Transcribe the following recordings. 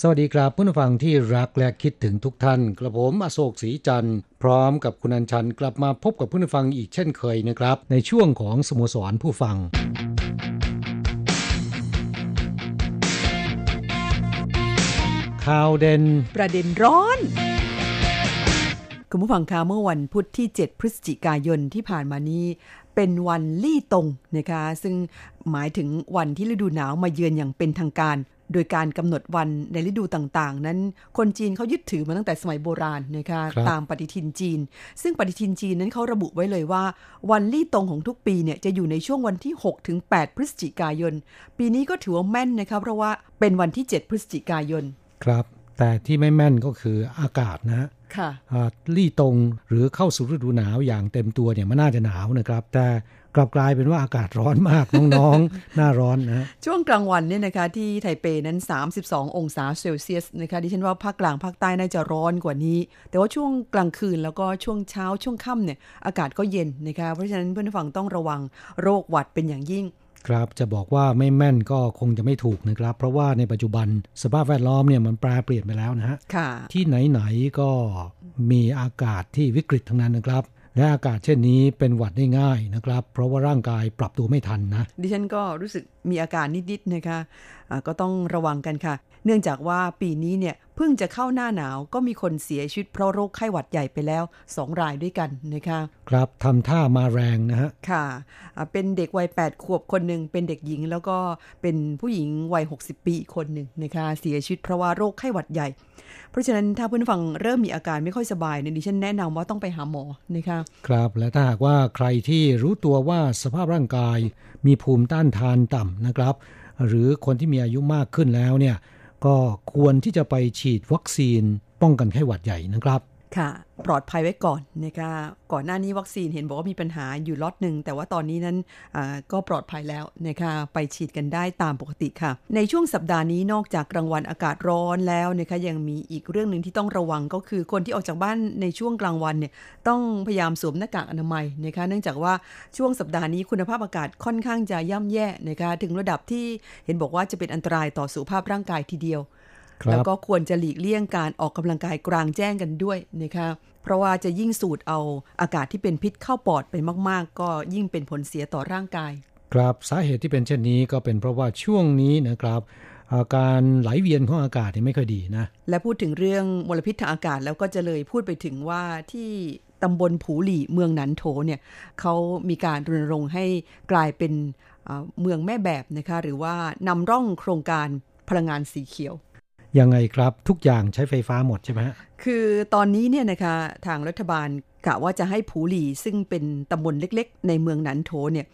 สวัสดีครับผู้ฟังที่รักและคิดถึงทุกท่าน กระผมอโศกศรีจันทร์พร้อมกับคุณอัญชันกลับมาพบกับผู้ฟังอีกเช่นเคยนะครับ ในช่วงของสโมสรผู้ฟังข่าวเด่นประเด็นร้อน คุณผู้ฟังคะเมื่อวันพุธที่ 7 พฤศจิกายนที่ผ่านมานี้ เป็นวันลี่ตงนะคะ ซึ่งหมายถึงวันที่ฤดูหนาวมาเยือนอย่างเป็นทางการ โดยการกำหนดวันในฤดูต่างๆ นั้นคนจีนเขายึดถือมาตั้งแต่สมัยโบราณนะคะครับตามปฏิทินจีน ซึ่งปฏิทินจีนนั้นเขาระบุไว้เลยว่า วันลี่ตงของทุกปีเนี่ยจะอยู่ในช่วงวันที่6ถึง8พฤศจิกายน ปีนี้ก็ถือว่าแม่นนะคะเพราะว่าเป็นวันที่ 7 พฤศจิกายน ครับ แต่ที่ไม่แม่นก็คืออากาศนะฮะค่ะอ่าลี่ตรงหรือเข้าสู่ฤดูหนาวอย่างเต็มตัวเนี่ยมันน่าจะหนาวนะครับ แต่ กลับกลายเป็นว่าอากาศร้อนมาก น้องๆ หน้าร้อนนะฮะช่วงกลางวันเนี่ยนะคะที่ไทเปนั้น 32 องศาเซลเซียสนะคะดิฉันว่าภาคกลางภาคใต้น่าจะร้อนกว่านี้ แต่ว่าช่วงกลางคืนแล้วก็ช่วงเช้าช่วงค่ำเนี่ยอากาศก็เย็นนะคะเพราะฉะนั้นเพื่อนผู้ฟังต้องระวังโรคหวัดเป็นอย่างยิ่งครับจะบอกว่าไม่แม่นก็คงจะไม่ถูกนะครับ เพราะว่าในปัจจุบันสภาพแวดล้อมเนี่ยมันแปรเปลี่ยนไปแล้วนะฮะค่ะที่ไหนๆก็มีอากาศที่วิกฤตทั้งนั้นนะครับ และอากาศเช่นนี้เป็นหวัดได้ง่ายนะครับ เพราะว่าร่างกายปรับตัวไม่ทันนะ ดิฉันก็รู้สึกมีอาการนิดๆนะคะะก็ต้องระวังกันค่ะ เนื่องจากว่าปีนี้เนี่ย เพิ่งจะเข้าหน้าหนาวก็มีคนเสียชีวิตเพราะโรคไข้หวัดใหญ่ไปแล้ว2รายด้วยกันนะคะครับทำท่ามาแรงนะฮะค่ะอ่าเป็นเด็กวัย 8 ขวบคนหนึ่งเป็นเด็กหญิง แล้วก็เป็นผู้หญิงวัย 60 ปีอีกคนหนึ่งนะคะเสียชีวิตเพราะว่าโรคไข้หวัดใหญ่ เพราะฉะนั้นถ้าเพื่อนฟังเริ่มมีอาการไม่ค่อยสบายเนี่ยดิฉันแนะนำว่าต้องไปหาหมอนะคะครับและถ้าหากว่าใครที่รู้ตัวว่าสภาพร่างกาย มีภูมิต้านทานต่ำนะครับ หรือคนที่มีอายุมากขึ้นแล้วเนี่ย ก็ควรที่จะไปฉีดวัคซีนป้องกันไข้หวัดใหญ่นะครับ ค่ะ ปลอดภัยไว้ก่อนนะคะก่อนหน้านี้วัคซีนเห็นบอกว่ามีปัญหาอยู่ล็อตหนึ่งแต่ว่าตอนนี้นั้นก็ปลอดภัยแล้วนะคะไปฉีดกันได้ตามปกติค่ะ ในช่วงสัปดาห์นี้นอกจากกลางวันอากาศร้อนแล้วนะคะยังมีอีกเรื่องหนึ่งที่ต้องระวังก็คือคนที่ออกจากบ้านในช่วงกลางวันเนี่ยต้องพยายามสวมหน้ากากอนามัยนะคะเนื่องจากว่าช่วงสัปดาห์นี้คุณภาพอากาศค่อนข้างจะย่ำแย่นะคะถึงระดับที่เห็นบอกว่าจะเป็นอันตรายต่อสุขภาพร่างกายทีเดียว แล้วก็ควรจะหลีกเลี่ยงการออกกำลังกายกลางแจ้งกันด้วยนะคะเพราะว่าจะยิ่งสูดเอาอากาศที่เป็นพิษเข้าปอดไปมาก ๆ ก็ยิ่งเป็นผลเสียต่อร่างกาย ครับสาเหตุที่เป็นเช่นนี้ก็เป็นเพราะว่าช่วงนี้นะครับอาการไหลเวียนของอากาศเนี่ยไม่ค่อยดีนะ และพูดถึงเรื่องมลพิษทางอากาศแล้วก็จะเลยพูดไปถึงว่าที่ตำบลผูหลี่เมืองหนันโถเนี่ยเขามีการรณรงค์ให้กลายเป็นอ่าเมืองแม่แบบนะคะหรือว่านำร่องโครงการพลังงานสีเขียว ยังไงครับทุกอย่างใช้ไฟฟ้าหมดใช่ไหมฮะคือตอนนี้เนี่ยนะคะทางรัฐบาลกะว่าจะให้ผูหลีซึ่งเป็นตำบลเล็กๆ ในเมืองนันโถเนี่ย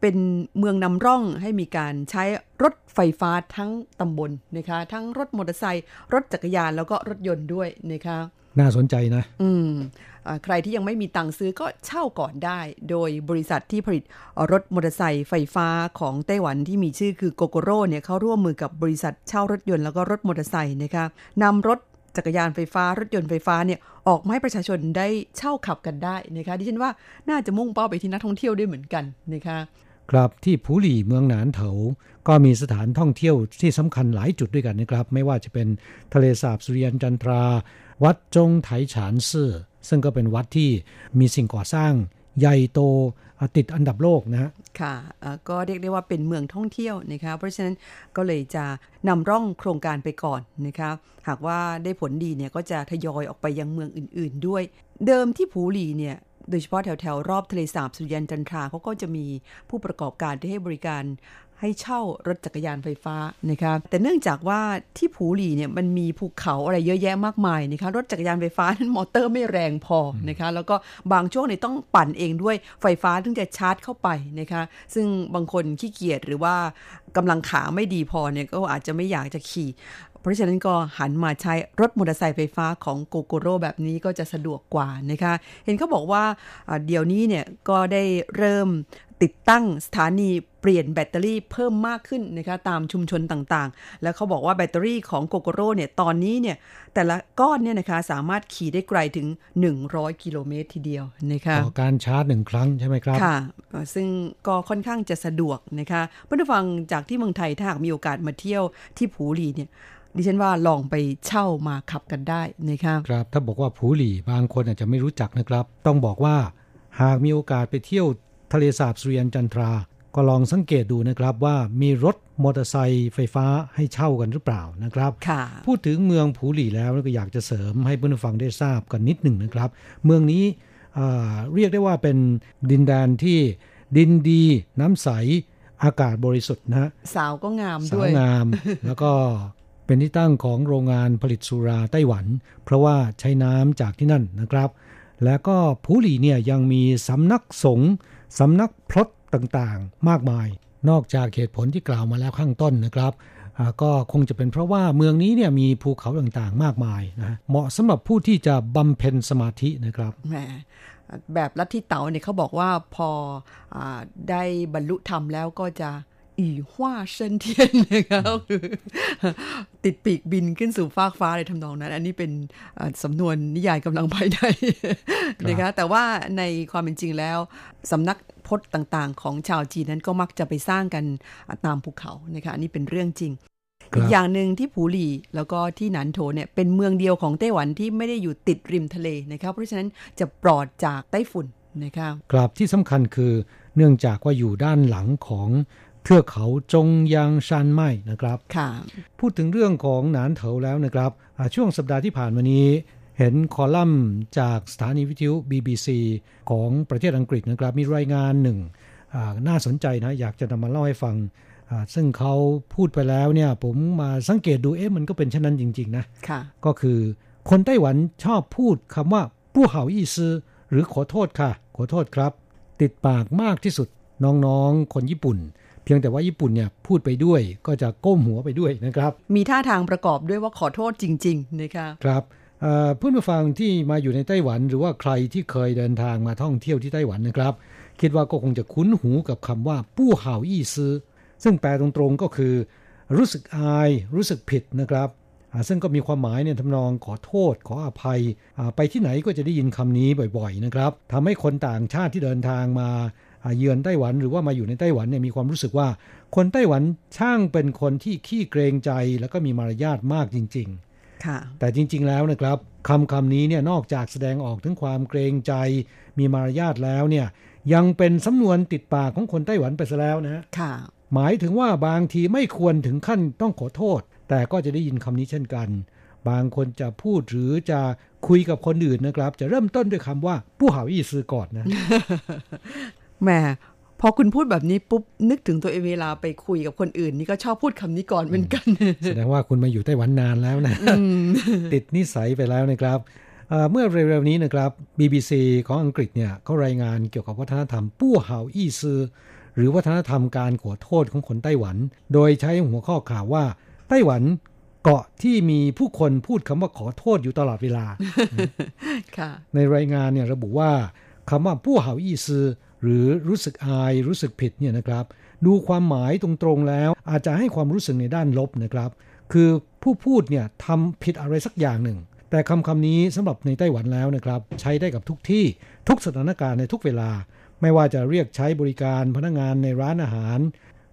เป็นเมืองนำร่องให้มีการใช้รถไฟฟ้าทั้งตำบลนะคะ ทั้งรถมอเตอร์ไซค์รถจักรยานแล้วก็รถยนต์ด้วยนะคะ น่าสนใจนะ อืมอ่าใครที่ยังไม่มีตังค์ซื้อก็เช่าก่อนได้ โดยบริษัทที่ผลิตรถมอเตอร์ไซค์ไฟฟ้าของไต้หวันที่มีชื่อคือโกโกโร่เนี่ยเขาร่วมมือกับบริษัทเช่ารถยนต์แล้วก็รถมอเตอร์ไซค์นะคะนำรถจักรยานไฟฟ้ารถยนต์ไฟฟ้าเนี่ยออกมาให้ประชาชนได้เช่าขับกันได้นะคะดิฉันว่าน่าจะมุ่งเป้าไปที่นักท่องเที่ยวด้วยเหมือนกันนะคะครับที่ผูหลี่เมืองหนานเถา ก็มีสถานท่องเที่ยวที่สำคัญหลายจุดด้วยกันนะครับ ไม่ว่าจะเป็นทะเลสาบสุริยันจันทราวัดจงไถฉานซื่อซึ่งก็เป็นวัดที่มีสิ่งก่อสร้างใหญ่โตติดอันดับโลกนะฮะค่ะก็เรียกได้ว่าเป็นเมืองท่องเที่ยวนะคะเพราะฉะนั้นก็เลยจะนำร่องโครงการไปก่อนนะคะหากว่าได้ผลดีเนี่ยก็จะทยอยออกไปยังเมืองอื่น ๆ ด้วย เดิมที่ผูหลีเนี่ยโดยเฉพาะแถวๆรอบทะเลสาบสุยันจันทราเขาก็จะมีผู้ประกอบการที่ให้บริการ ให้เช่ารถจักรยานไฟฟ้านะคะแต่เนื่องจากว่าที่ผูหลีเนี่ยมันมีภูเขาอะไรเยอะแยะมากมายนะคะรถจักรยานไฟฟ้านั้นมอเตอร์ไม่แรงพอนะคะแล้วก็บางช่วงเนี่ยต้องปั่นเองด้วยไฟฟ้าถึงจะชาร์จเข้าไปนะคะซึ่งบางคนขี้เกียจหรือว่ากำลังขาไม่ดีพอเนี่ยก็อาจจะไม่อยากจะขี่เพราะฉะนั้นก็หันมาใช้รถมอเตอร์ไซค์ไฟฟ้าของ Gogoro แบบนี้ก็จะสะดวกกว่านะคะ เห็นเขาบอกว่าเดี๋ยวนี้เนี่ยก็ได้เริ่ม ติดตั้งสถานีเปลี่ยนแบตเตอรี่เพิ่มมากขึ้นนะคะตามชุมชนต่างๆ แล้วเขาบอกว่าแบตเตอรี่ของ Gogoro เนี่ยตอนนี้เนี่ยแต่ละก้อนเนี่ยนะคะสามารถขี่ได้ไกลถึง 100 กิโลเมตรทีเดียวนะคะต่อการชาร์จหนึ่งครั้งใช่ไหมครับค่ะ ซึ่งก็ค่อนข้างจะสะดวกนะคะเพื่อนฟังจากที่เมืองไทยถ้าหากมีโอกาสมาเที่ยวที่ผูหลีเนี่ยดิฉันว่าลองไปเช่ามาขับกันได้นะคะครับ ถ้าบอกว่าผูหลีบางคนอาจจะไม่รู้จักนะครับ ต้องบอกว่าหากมีโอกาสไปเที่ยว ทะเลสาบสุริยันจันทรา ก็ลองสังเกตดูนะครับว่ามีรถมอเตอร์ไซค์ไฟฟ้าให้เช่ากันหรือเปล่านะครับพูดถึงเมืองผูหลี่แล้วก็อยากจะเสริมให้เพื่อนฟังได้ทราบกันนิดหนึ่งนะครับ เมืองนี้เรียกได้ว่าเป็นดินแดนที่ดินดีน้ำใสอากาศบริสุทธิ์นะสาวก็งามด้วย สาวงาม แล้วก็เป็นที่ตั้งของโรงงานผลิตสุราไต้หวัน เพราะว่าใช้น้ำจากที่นั่นนะครับ แล้วก็ผูหลี่เนี่ยยังมีสำนักสงฆ์ สำนักพลดต่างๆ มากมาย นอกจากเหตุผลที่กล่าวมาแล้วข้างต้นนะครับก็คงจะเป็นเพราะว่าเมืองนี้เนี่ยมีภูเขาต่างๆ มากมายนะเหมาะสำหรับผู้ที่จะบำเพ็ญสมาธินะครับแหมแบบลัทธิเต๋าเนี่ยเขาบอกว่าพออได้บรรลุธรรมแล้วก็จะ อีหว่าเซินเทียนนะคะคือติดปีกบินขึ้นสู่ฟากฟ้าเลยทำนองนั้น อันนี้เป็นสำนวนนิยายกำลังภายในนะคะแต่ว่าในความเป็นจริงแล้วสำนักพจน์ต่างๆ ของชาวจีนนั้นก็มักจะไปสร้างกันตามภูเขานะคะอันนี้เป็นเรื่องจริงอีกอย่างหนึ่งที่ผูหลีแล้วก็ที่หนันโถเนี่ยเป็นเมืองเดียวของไต้หวันที่ไม่ได้อยู่ติดริมทะเลนะครับเพราะฉะนั้นจะปลอดจากไต้ฝุ่นนะครับกราบที่สำคัญคือเนื่องจากว่าอยู่ด้านหลังของ เทือกเขาจงยางชันไม้นะครับค่ะพูดถึงเรื่องของหนานเถาแล้วนะครับช่วงสัปดาห์ที่ผ่านมานี้ เห็นคอลัมน์จากสถานีวิทยุ BBC ของประเทศอังกฤษนะครับ มีรายงานหนึ่งน่าสนใจนะ อยากจะนำมาเล่าให้ฟัง ซึ่งเขาพูดไปแล้วเนี่ย ผมมาสังเกตดูเอ๊ะมันก็เป็นเช่นนั้นจริง ๆ นะค่ะก็คือคนไต้หวันชอบพูดคำว่าผู้เห่าอี้ซือหรือขอโทษค่ะ ขอโทษครับ ติดปากมากที่สุดน้องๆ คนญี่ปุ่น เพียงแต่ว่าญี่ปุ่นเนี่ยพูดไปด้วยก็จะก้มหัวไปด้วยนะครับ มีท่าทางประกอบด้วยว่าขอโทษจริง ๆ นะคะครับเพื่อนผู้ฟังที่มาอยู่ในไต้หวัน หรือว่าใครที่เคยเดินทางมาท่องเที่ยวที่ไต้หวันนะครับ คิดว่าก็คงจะคุ้นหูกับคำว่าปู้เห่าอี้ซื้อ ซึ่งแปลตรงๆก็คือ รู้สึกอาย รู้สึกผิดนะครับซึ่งก็มีความหมายเนี่ยทำนองขอโทษ ขออภัย ไปที่ไหนก็จะได้ยินคำนี้บ่อยๆนะครับทำให้คนต่างชาติที่เดินทางมา เยือนไต้หวันหรือว่ามาอยู่ในไต้หวันเนี่ยมีความรู้สึกว่า คนไต้หวันช่างเป็นคนที่ขี้เกรงใจ แล้วก็มีมารยาทมากจริง ๆ ค่ะ แต่จริง ๆ แล้วนะครับคำคำนี้เนี่ยนอกจากแสดงออกถึงความเกรงใจ มีมารยาทแล้วเนี่ยยังเป็นสำนวนติดปากของคนไต้หวันไปซะแล้วนะค่ะ หมายถึงว่าบางทีไม่ควรถึงขั้นต้องขอโทษ แต่ก็จะได้ยินคำนี้เช่นกัน บางคนจะพูดหรือจะคุยกับคนอื่นนะครับ จะเริ่มต้นด้วยคำว่าผู้หาวี่ซื้อก่อนนะ แหมพอคุณพูดแบบนี้ปุ๊บนึกถึงตัวเองเวลาไปคุยกับคนอื่น นี่ก็ชอบพูดคำนี้ก่อนเหมือนกันแสดงว่าคุณมาอยู่ไต้หวันนานแล้วนะติดนิสัยไปแล้วนะครับเมื่อเร็วๆนี้นะครับ BBC ของอังกฤษเนี่ยเขารายงานเกี่ยวกับวัฒนธรรมปู้เห่าอี้ซือหรือวัฒนธรรมการขอโทษของคนไต้หวัน โดยใช้หัวข้อข่าวว่า ไต้หวันเกาะที่มีผู้คนพูดคำว่าขอโทษอยู่ตลอดเวลาในรายงานเนี่ยระบุว่าคำว่าผู้เห่าอี้ซือ หรือรู้สึกอายรู้สึกผิดเนี่ยนะครับ ดูความหมายตรงๆแล้ว อาจจะให้ความรู้สึกในด้านลบนะครับ คือผู้พูดเนี่ยทำผิดอะไรสักอย่างหนึ่ง แต่คำคำนี้สำหรับในไต้หวันแล้วนะครับ ใช้ได้กับทุกที่ทุกสถานการณ์ในทุกเวลา ไม่ว่าจะเรียกใช้บริการพนักงานในร้านอาหาร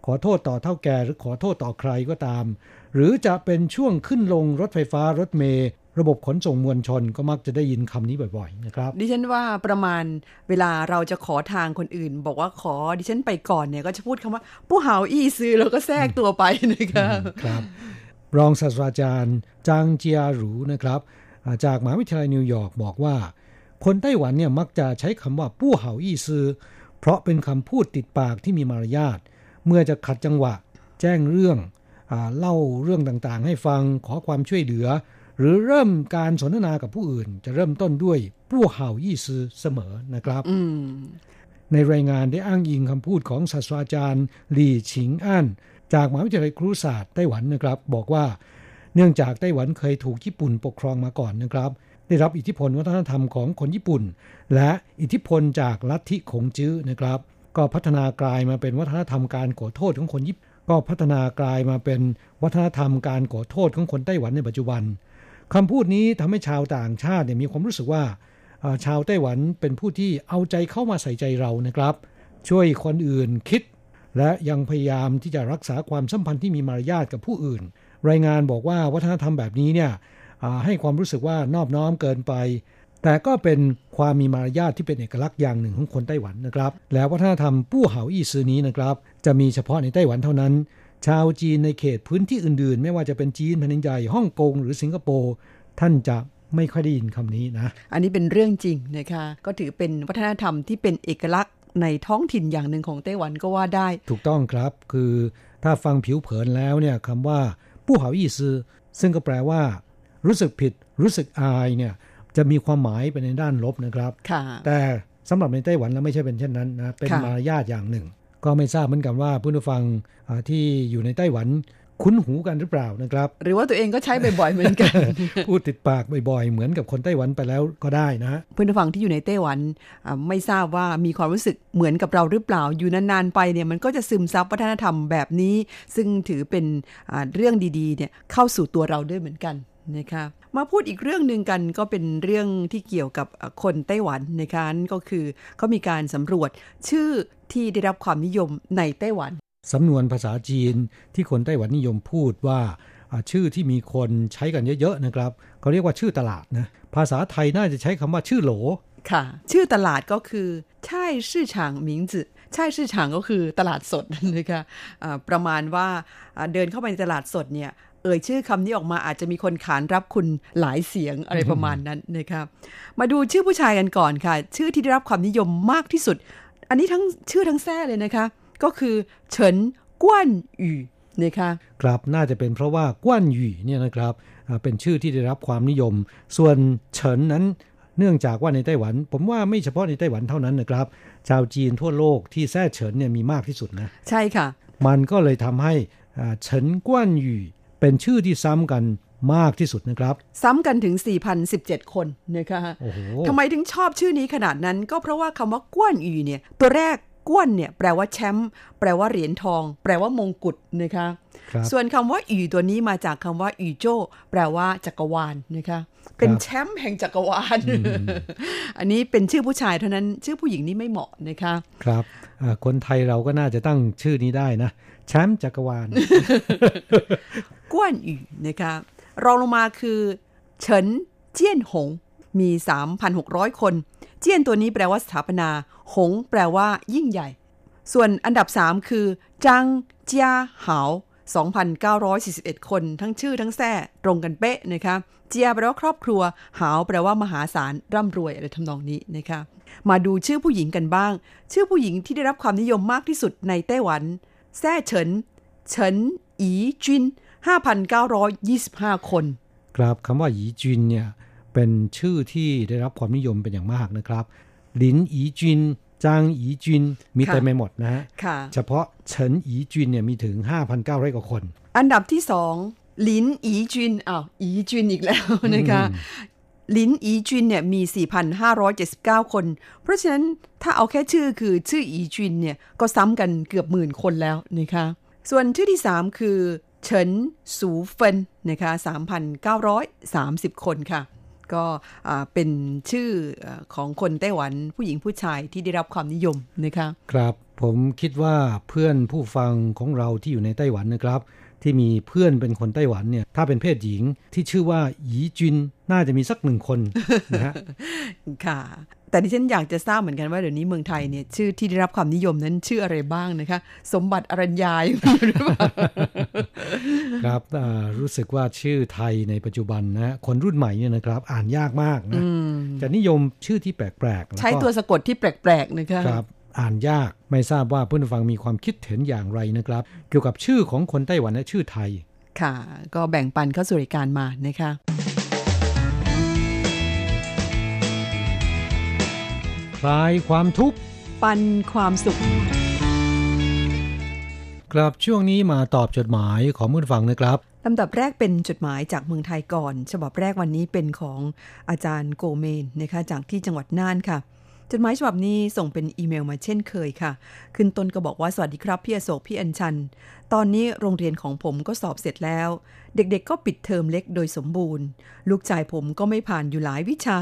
ขอโทษต่อเท่าแก่หรือขอโทษต่อใครก็ตาม หรือจะเป็นช่วงขึ้นลงรถไฟฟ้ารถเมล์ ระบบขนส่งมวลชนก็มักจะได้ยินคำนี้บ่อยๆนะครับ ดิฉันว่าประมาณเวลาเราจะขอทางคนอื่น บอกว่าขอดิฉันไปก่อนเนี่ยก็จะพูดคำว่า ผู้หาวอี้ซื้อแล้วก็แทรกตัวไปนะคะครับรองศาสตราจารย์จางเจียหรูนะครับอ่าจากมหาวิทยาลัยนิวยอร์กบอกว่า คนไต้หวันเนี่ยมักจะใช้คำว่าปู้เห่าอี้ซือ เพราะเป็นคำพูดติดปากที่มีมารยาทเมื่อจะขัดจังหวะ แจ้งเรื่องอาเล่าเรื่องต่างๆ ให้ฟังขอความช่วยเหลือ หรือเริ่มการสนทนากับผู้อื่น จะเริ่มต้นด้วยปู้เห่าอี้ซือเสมอนะครับอืมในรายงานได้อ้างอิงคำพูดของศาสตราจารย์หลี่ฉิงอั้นจากมหาวิทยาลัยครุศาสตร์ไต้หวันนะครับ บอกว่าเนื่องจากไต้หวันเคยถูกญี่ปุ่นปกครองมาก่อนนะครับ ได้รับอิทธิพลวัฒนธรรมของคนญี่ปุ่น และอิทธิพลจากลัทธิขงจื้อนะครับ ก็พัฒนากลายมาเป็นวัฒนธรรมการขอโทษของคนญี่ปุ่นก็พัฒนากลายมาเป็นวัฒนธรรมการขอโทษของคนไต้หวันในปัจจุบัน คำพูดนี้ทำให้ชาวต่างชาติเนี่ยมีความรู้สึกว่าชาวไต้หวันเป็นผู้ที่เอาใจเข้ามาใส่ใจเรานะครับ ช่วยคนอื่นคิด และยังพยายามที่จะรักษาความสัมพันธ์ที่มีมารยาทกับผู้อื่น รายงานบอกว่าวัฒนธรรมแบบนี้เนี่ยให้ความรู้สึกว่านอบน้อมเกินไป แต่ก็เป็นความมีมารยาทที่เป็นเอกลักษณ์อย่างหนึ่งของคนไต้หวันนะครับ แล้ววัฒนธรรมปู้เห่าอี้ซือนี้นะครับ จะมีเฉพาะในไต้หวันเท่านั้น ชาวจีนในเขตพื้นที่อื่นๆ ไม่ว่าจะเป็นจีนแผ่นดินใหญ่ฮ่องกงหรือสิงคโปร์ท่านจะไม่ค่อยได้ยินคำนี้นะ อันนี้เป็นเรื่องจริงนะคะ ก็ถือเป็นวัฒนธรรมที่เป็นเอกลักษณ์ในท้องถิ่นอย่างหนึ่งของไต้หวันก็ว่าได้ ถูกต้องครับ คือถ้าฟังผิวเผินแล้วเนี่ยคำว่าผู้เหาอี้ซือซึ่งก็แปลว่า รู้สึกผิด รู้สึกอายเนี่ยจะมีความหมายไปในด้านลบนะครับค่ะแต่สำหรับในไต้หวันแล้วไม่ใช่เป็นเช่นนั้นนะ เป็นค่ะมารยาทอย่างหนึ่ง ก็ไม่ทราบเหมือนกันว่าผู้ฟังอ่าที่อยู่ในไต้หวันคุ้นหูกันหรือเปล่านะครับ หรือว่าตัวเองก็ใช้บ่อยๆเหมือนกัน พูดติดปากบ่อยๆ เหมือนกับคนไต้หวันไปแล้วก็ได้นะเพื่อนผู้ฟังที่อยู่ในไต้หวันอ่าไม่ทราบว่ามีความรู้สึกเหมือนกับเราหรือเปล่าอยู่นานๆไปเนี่ยมันก็จะซึมซับวัฒนธรรมแบบนี้ ซึ่งถือเป็นอ่าเรื่องดีๆเนี่ยเข้าสู่ตัวเราด้วยเหมือนกันนะคะ มาพูดอีกเรื่องหนึ่งกันก็เป็นเรื่องที่เกี่ยวกับอ่าคนไต้หวันนะคะนั่นก็คือเขามีการสำรวจชื่อที่ได้รับความนิยมในไต้หวัน สำนวนภาษาจีนที่คนไต้หวันนิยมพูดว่าอ่าชื่อที่มีคนใช้กันเยอะๆนะครับเขาเรียกว่าชื่อตลาดนะภาษาไทยน่าจะใช้คำว่าชื่อโหลค่ะ ชื่อตลาดก็คือใช่ชื่อฉางมิงจืใช่ชื่อฉางก็คือตลาดสดนะคะอ่าประมาณว่าอ่าเดินเข้าไปในตลาดสดเนี่ย เอ่ยชื่อคำนี้ออกมาอาจจะมีคนขานรับคุณหลายเสียงอะไรประมาณนั้นนะคะมาดูชื่อผู้ชายกันก่อนค่ะ ชื่อที่ได้รับความนิยมมากที่สุด อันนี้ทั้งชื่อทั้งแท้เลยนะคะ ก็คือเฉินกวนหยู่นะคะครับน่าจะเป็นเพราะว่ากว้านหยี่เนี่ยนะครับอ่าเป็นชื่อที่ได้รับความนิยม ส่วนเฉินนั้นเนื่องจากว่าในไต้หวัน ผมว่าไม่เฉพาะในไต้หวันเท่านั้นนะครับ ชาวจีนทั่วโลกที่แท้เฉินเนี่ยมีมากที่สุดนะ ใช่ค่ะ มันก็เลยทำให้อ่าเฉินกว้านหยี่ เป็นชื่อที่ซ้ำกันมากที่สุดนะครับ ซ้ำกันถึง 4,017 คนนะคะโอ้โหทำไมถึงชอบชื่อนี้ขนาดนั้นก็เพราะว่าคำว่าก้วนอีเนี่ย ตัวแรก ก้วนเนี่ยแปลว่าแชมป์แปลว่าเหรียญทอง แปลว่ามงกุฎนะคะครับส่วนคำว่าอีตัวนี้มาจากคำว่าอีโจ้แปลว่าจักรวาลนะคะเป็นแชมป์แห่งจักรวาล อันนี้เป็นชื่อผู้ชายเท่านั้น ชื่อผู้หญิงนี่ไม่เหมาะนะคะ ครับอ่าคนไทยเราก็น่าจะตั้งชื่อนี้ได้นะ แชมป์จักรวาลก้วนอีนะคะรองลงมาคือเฉินเจี้ยนหงมี 3,600 คน เจี้ยนตัวนี้แปลว่าสถาปนา หงแปลว่า ยิ่งใหญ่ ส่วนอันดับ 3 คือ จังเจียหาว2,941 คนทั้งชื่อทั้งแท้ตรงกันเป๊ะนะคะเจียแปลว่าครอบครัว หาวแปลว่ามหาศาลร่ำรวยอะไรทำนองนี้นะคะมาดูชื่อผู้หญิงกันบ้าง ชื่อผู้หญิงที่ได้รับความนิยมมากที่สุดในไต้หวันแซ่เฉินเฉินอีจิน 5,925 คน ครับคำว่าหยีจินเนี่ยเป็นชื่อที่ได้รับความนิยมเป็นอย่างมากนะครับ ลินหยีจินจางหยีจินมีค่ะเต็มไปหมดนะฮะค่ะเฉพาะเฉินหยีจินเนี่ยมีถึง 5,900 กว่าคน อันดับที่สองหลินอีจินอ้าวอีจินอีกแล้วนะคะหลินอีจินเนี่ยมี 4,579 คน เพราะฉะนั้นถ้าเอาแค่ชื่อคือชื่ออีจินเนี่ยก็ซ้ำกันเกือบหมื่นคนแล้วนะคะส่วนชื่อที่ 3 คือเฉินสูเฟินนะคะ3,930 คนค่ะ ก็เป็นชื่อของคนไต้หวันผู้หญิงผู้ชายที่ได้รับความนิยมนะคะ ครับผมคิดว่าเพื่อนผู้ฟังของเราที่อยู่ในไต้หวันนะครับ ที่มีเพื่อนเป็นคนไต้หวันเนี่ย ถ้าเป็นเพศหญิงที่ชื่อว่าหยีจินน่าจะมีสักหนึ่งคนนะฮะค่ะ แต่ดิฉันอยากจะทราบเหมือนกันว่าเดี๋ยวนี้เมืองไทยเนี่ยชื่อที่ได้รับความนิยมนั้นชื่ออะไรบ้างนะคะ สมบัติอรัญญายหรือเปล่าครับอ่ารู้สึกว่าชื่อไทยในปัจจุบันนะคนรุ่นใหม่เนี่ยนะครับ อ่านยากมากนะจะนิยมชื่อที่แปลกๆแล้ก็ใช้ตัวสะกดที่แปลกๆนะคะครับ อ่านยากไม่ทราบว่าเพื่อนผู้ฟังมีความคิดเห็นอย่างไรนะครับ เกี่ยวกับชื่อของคนไต้หวันและชื่อไทย ค่ะ ก็แบ่งปันเข้าสู่รายการมานะคะคลายความทุกข์ ปันความสุขครับช่วงนี้มาตอบจดหมายของผู้ฟังนะครับลำดับแรกเป็นจดหมายจากเมืองไทยก่อน ฉบับแรกวันนี้เป็นของอาจารย์โกเมนนะคะจากที่จังหวัดน่านค่ะ จดหมายฉบับนี้ส่งเป็นอีเมลมาเช่นเคยค่ะ ขึ้นต้นก็บอกว่าสวัสดีครับพี่อโศกพี่อัญชัน ตอนนี้โรงเรียนของผมก็สอบเสร็จแล้ว เด็กๆก็ปิดเทอมเล็กโดยสมบูรณ์ ลูกชายผมก็ไม่ผ่านอยู่หลายวิชา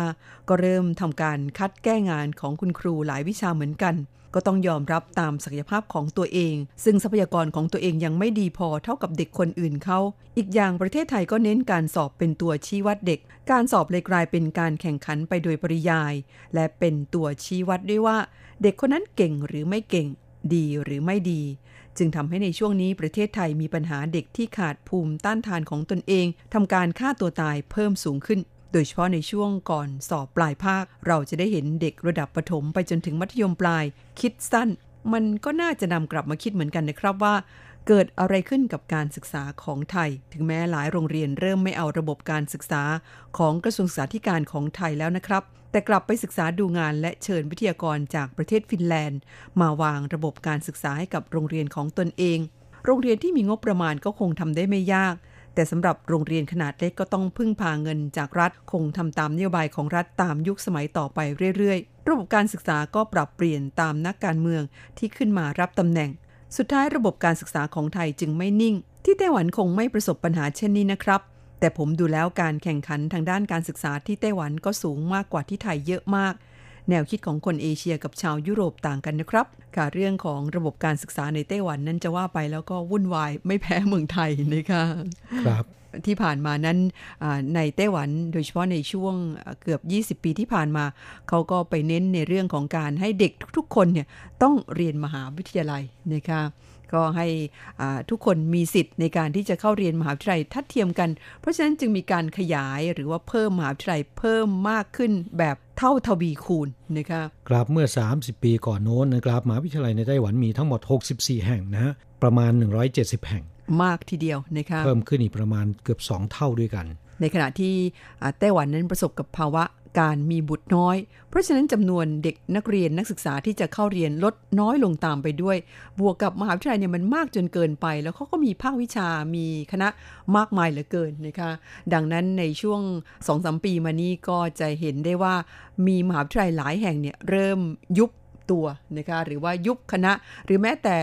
ก็เริ่มทำการคัดแก้งานของคุณครูหลายวิชาเหมือนกัน ก็ต้องยอมรับตามศักยภาพของตัวเอง ซึ่งทรัพยากรของตัวเองยังไม่ดีพอเท่ากับเด็กคนอื่นเขาอีกอย่างประเทศไทยก็เน้นการสอบเป็นตัวชี้วัดเด็ก การสอบเลยกลายเป็นการแข่งขันไปโดยปริยาย และเป็นตัวชี้วัดด้วยว่า เด็กคนนั้นเก่งหรือไม่เก่ง ดีหรือไม่ดี จึงทำให้ในช่วงนี้ประเทศไทยมีปัญหาเด็กที่ขาดภูมิต้านทานของตนเองทำการฆ่าตัวตายเพิ่มสูงขึ้น โดยเฉพาะในช่วงก่อนสอบปลายภาค เราจะได้เห็นเด็กระดับประถมไปจนถึงมัธยมปลาย คิดสั้น มันก็น่าจะนำกลับมาคิดเหมือนกันนะครับว่า เกิดอะไรขึ้นกับการศึกษาของไทย ถึงแม้หลายโรงเรียนเริ่มไม่เอาระบบการศึกษาของกระทรวงศึกษาธิการของไทยแล้วนะครับ แต่กลับไปศึกษาดูงานและเชิญวิทยากรจากประเทศฟินแลนด์ มาวางระบบการศึกษาให้กับโรงเรียนของตนเอง โรงเรียนที่มีงบประมาณก็คงทำได้ไม่ยาก แต่สำหรับโรงเรียนขนาดเล็กก็ต้องพึ่งพาเงินจากรัฐ คงทำตามนโยบายของรัฐตามยุคสมัยต่อไปเรื่อยๆ ระบบการศึกษาก็ปรับเปลี่ยนตามนักการเมืองที่ขึ้นมารับตำแหน่ง สุดท้ายระบบการศึกษาของไทยจึงไม่นิ่ง ที่ไต้หวันคงไม่ประสบปัญหาเช่นนี้นะครับ แต่ผมดูแล้วการแข่งขันทางด้านการศึกษาที่ไต้หวันก็สูงมากกว่าที่ไทยเยอะมาก แนวคิดของคนเอเชียกับชาวยุโรปต่างกันนะครับค่ะเรื่องของระบบการศึกษาในไต้หวันนั้นจะว่าไปแล้วก็วุ่นวายไม่แพ้เมืองไทยนะคะครับที่ผ่านมานั้นอ่าในไต้หวันโดยเฉพาะในช่วงอ่าเกือบ 20 ปีที่ผ่านมา เขาก็ไปเน้นในเรื่องของการให้เด็กทุกๆ คนเนี่ยต้องเรียนมหาวิทยาลัยนะคะ ก็ให้อ่าทุกคนมีสิทธิ์ในการที่จะเข้าเรียนมหาวิทยาลัยทัดเทียมกัน เพราะฉะนั้นจึงมีการขยายหรือว่าเพิ่มมหาวิทยาลัยเพิ่มมากขึ้นแบบเท่าทวีคูณนะคะครับเมื่อ 30 ปีก่อนโน้นนะครับมหาวิทยาลัยในไต้หวันมีทั้งหมด 64 แห่งนะฮะประมาณ 170 แห่ง มากทีเดียวนะคะเพิ่มขึ้นอีกประมาณเกือบ 2 เท่าด้วยกัน ในขณะที่อ่าไต้หวันนั้นประสบกับภาวะ การมีบุตรน้อย เพราะฉะนั้นจำนวนเด็กนักเรียนนักศึกษาที่จะเข้าเรียนลดน้อยลงตามไปด้วย บวกกับมหาวิทยาลัยเนี่ยมันมากจนเกินไป แล้วเขาก็มีภาควิชามีคณะมากมายเหลือเกินนะคะดังนั้นในช่วง2อสปีมานี้ก็จะเห็นได้ว่ามีมหาวิทยาลัยหลายแห่งเนี่ยเริ่มยุบตัวนะคะหรือว่ายุบคณะ หรือแม้แต่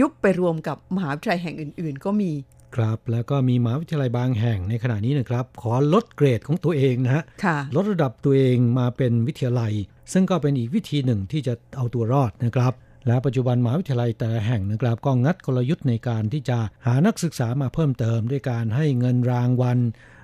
ยุบไปรวมกับมหาวิทยาลัยแห่งอื่น ๆ ก็มี ครับแล้วก็มีมหาวิทยาลัยบางแห่งในขณะนี้นะครับ ขอลดเกรดของตัวเองนะฮะค่ะลดระดับตัวเองมาเป็นวิทยาลัย ซึ่งก็เป็นอีกวิธีหนึ่งที่จะเอาตัวรอดนะครับ และปัจจุบันมหาวิทยาลัยแต่ละแห่งนะครับ ก็งัดกลยุทธ์ในการที่จะหานักศึกษามาเพิ่มเติม ด้วยการให้เงินรางวัล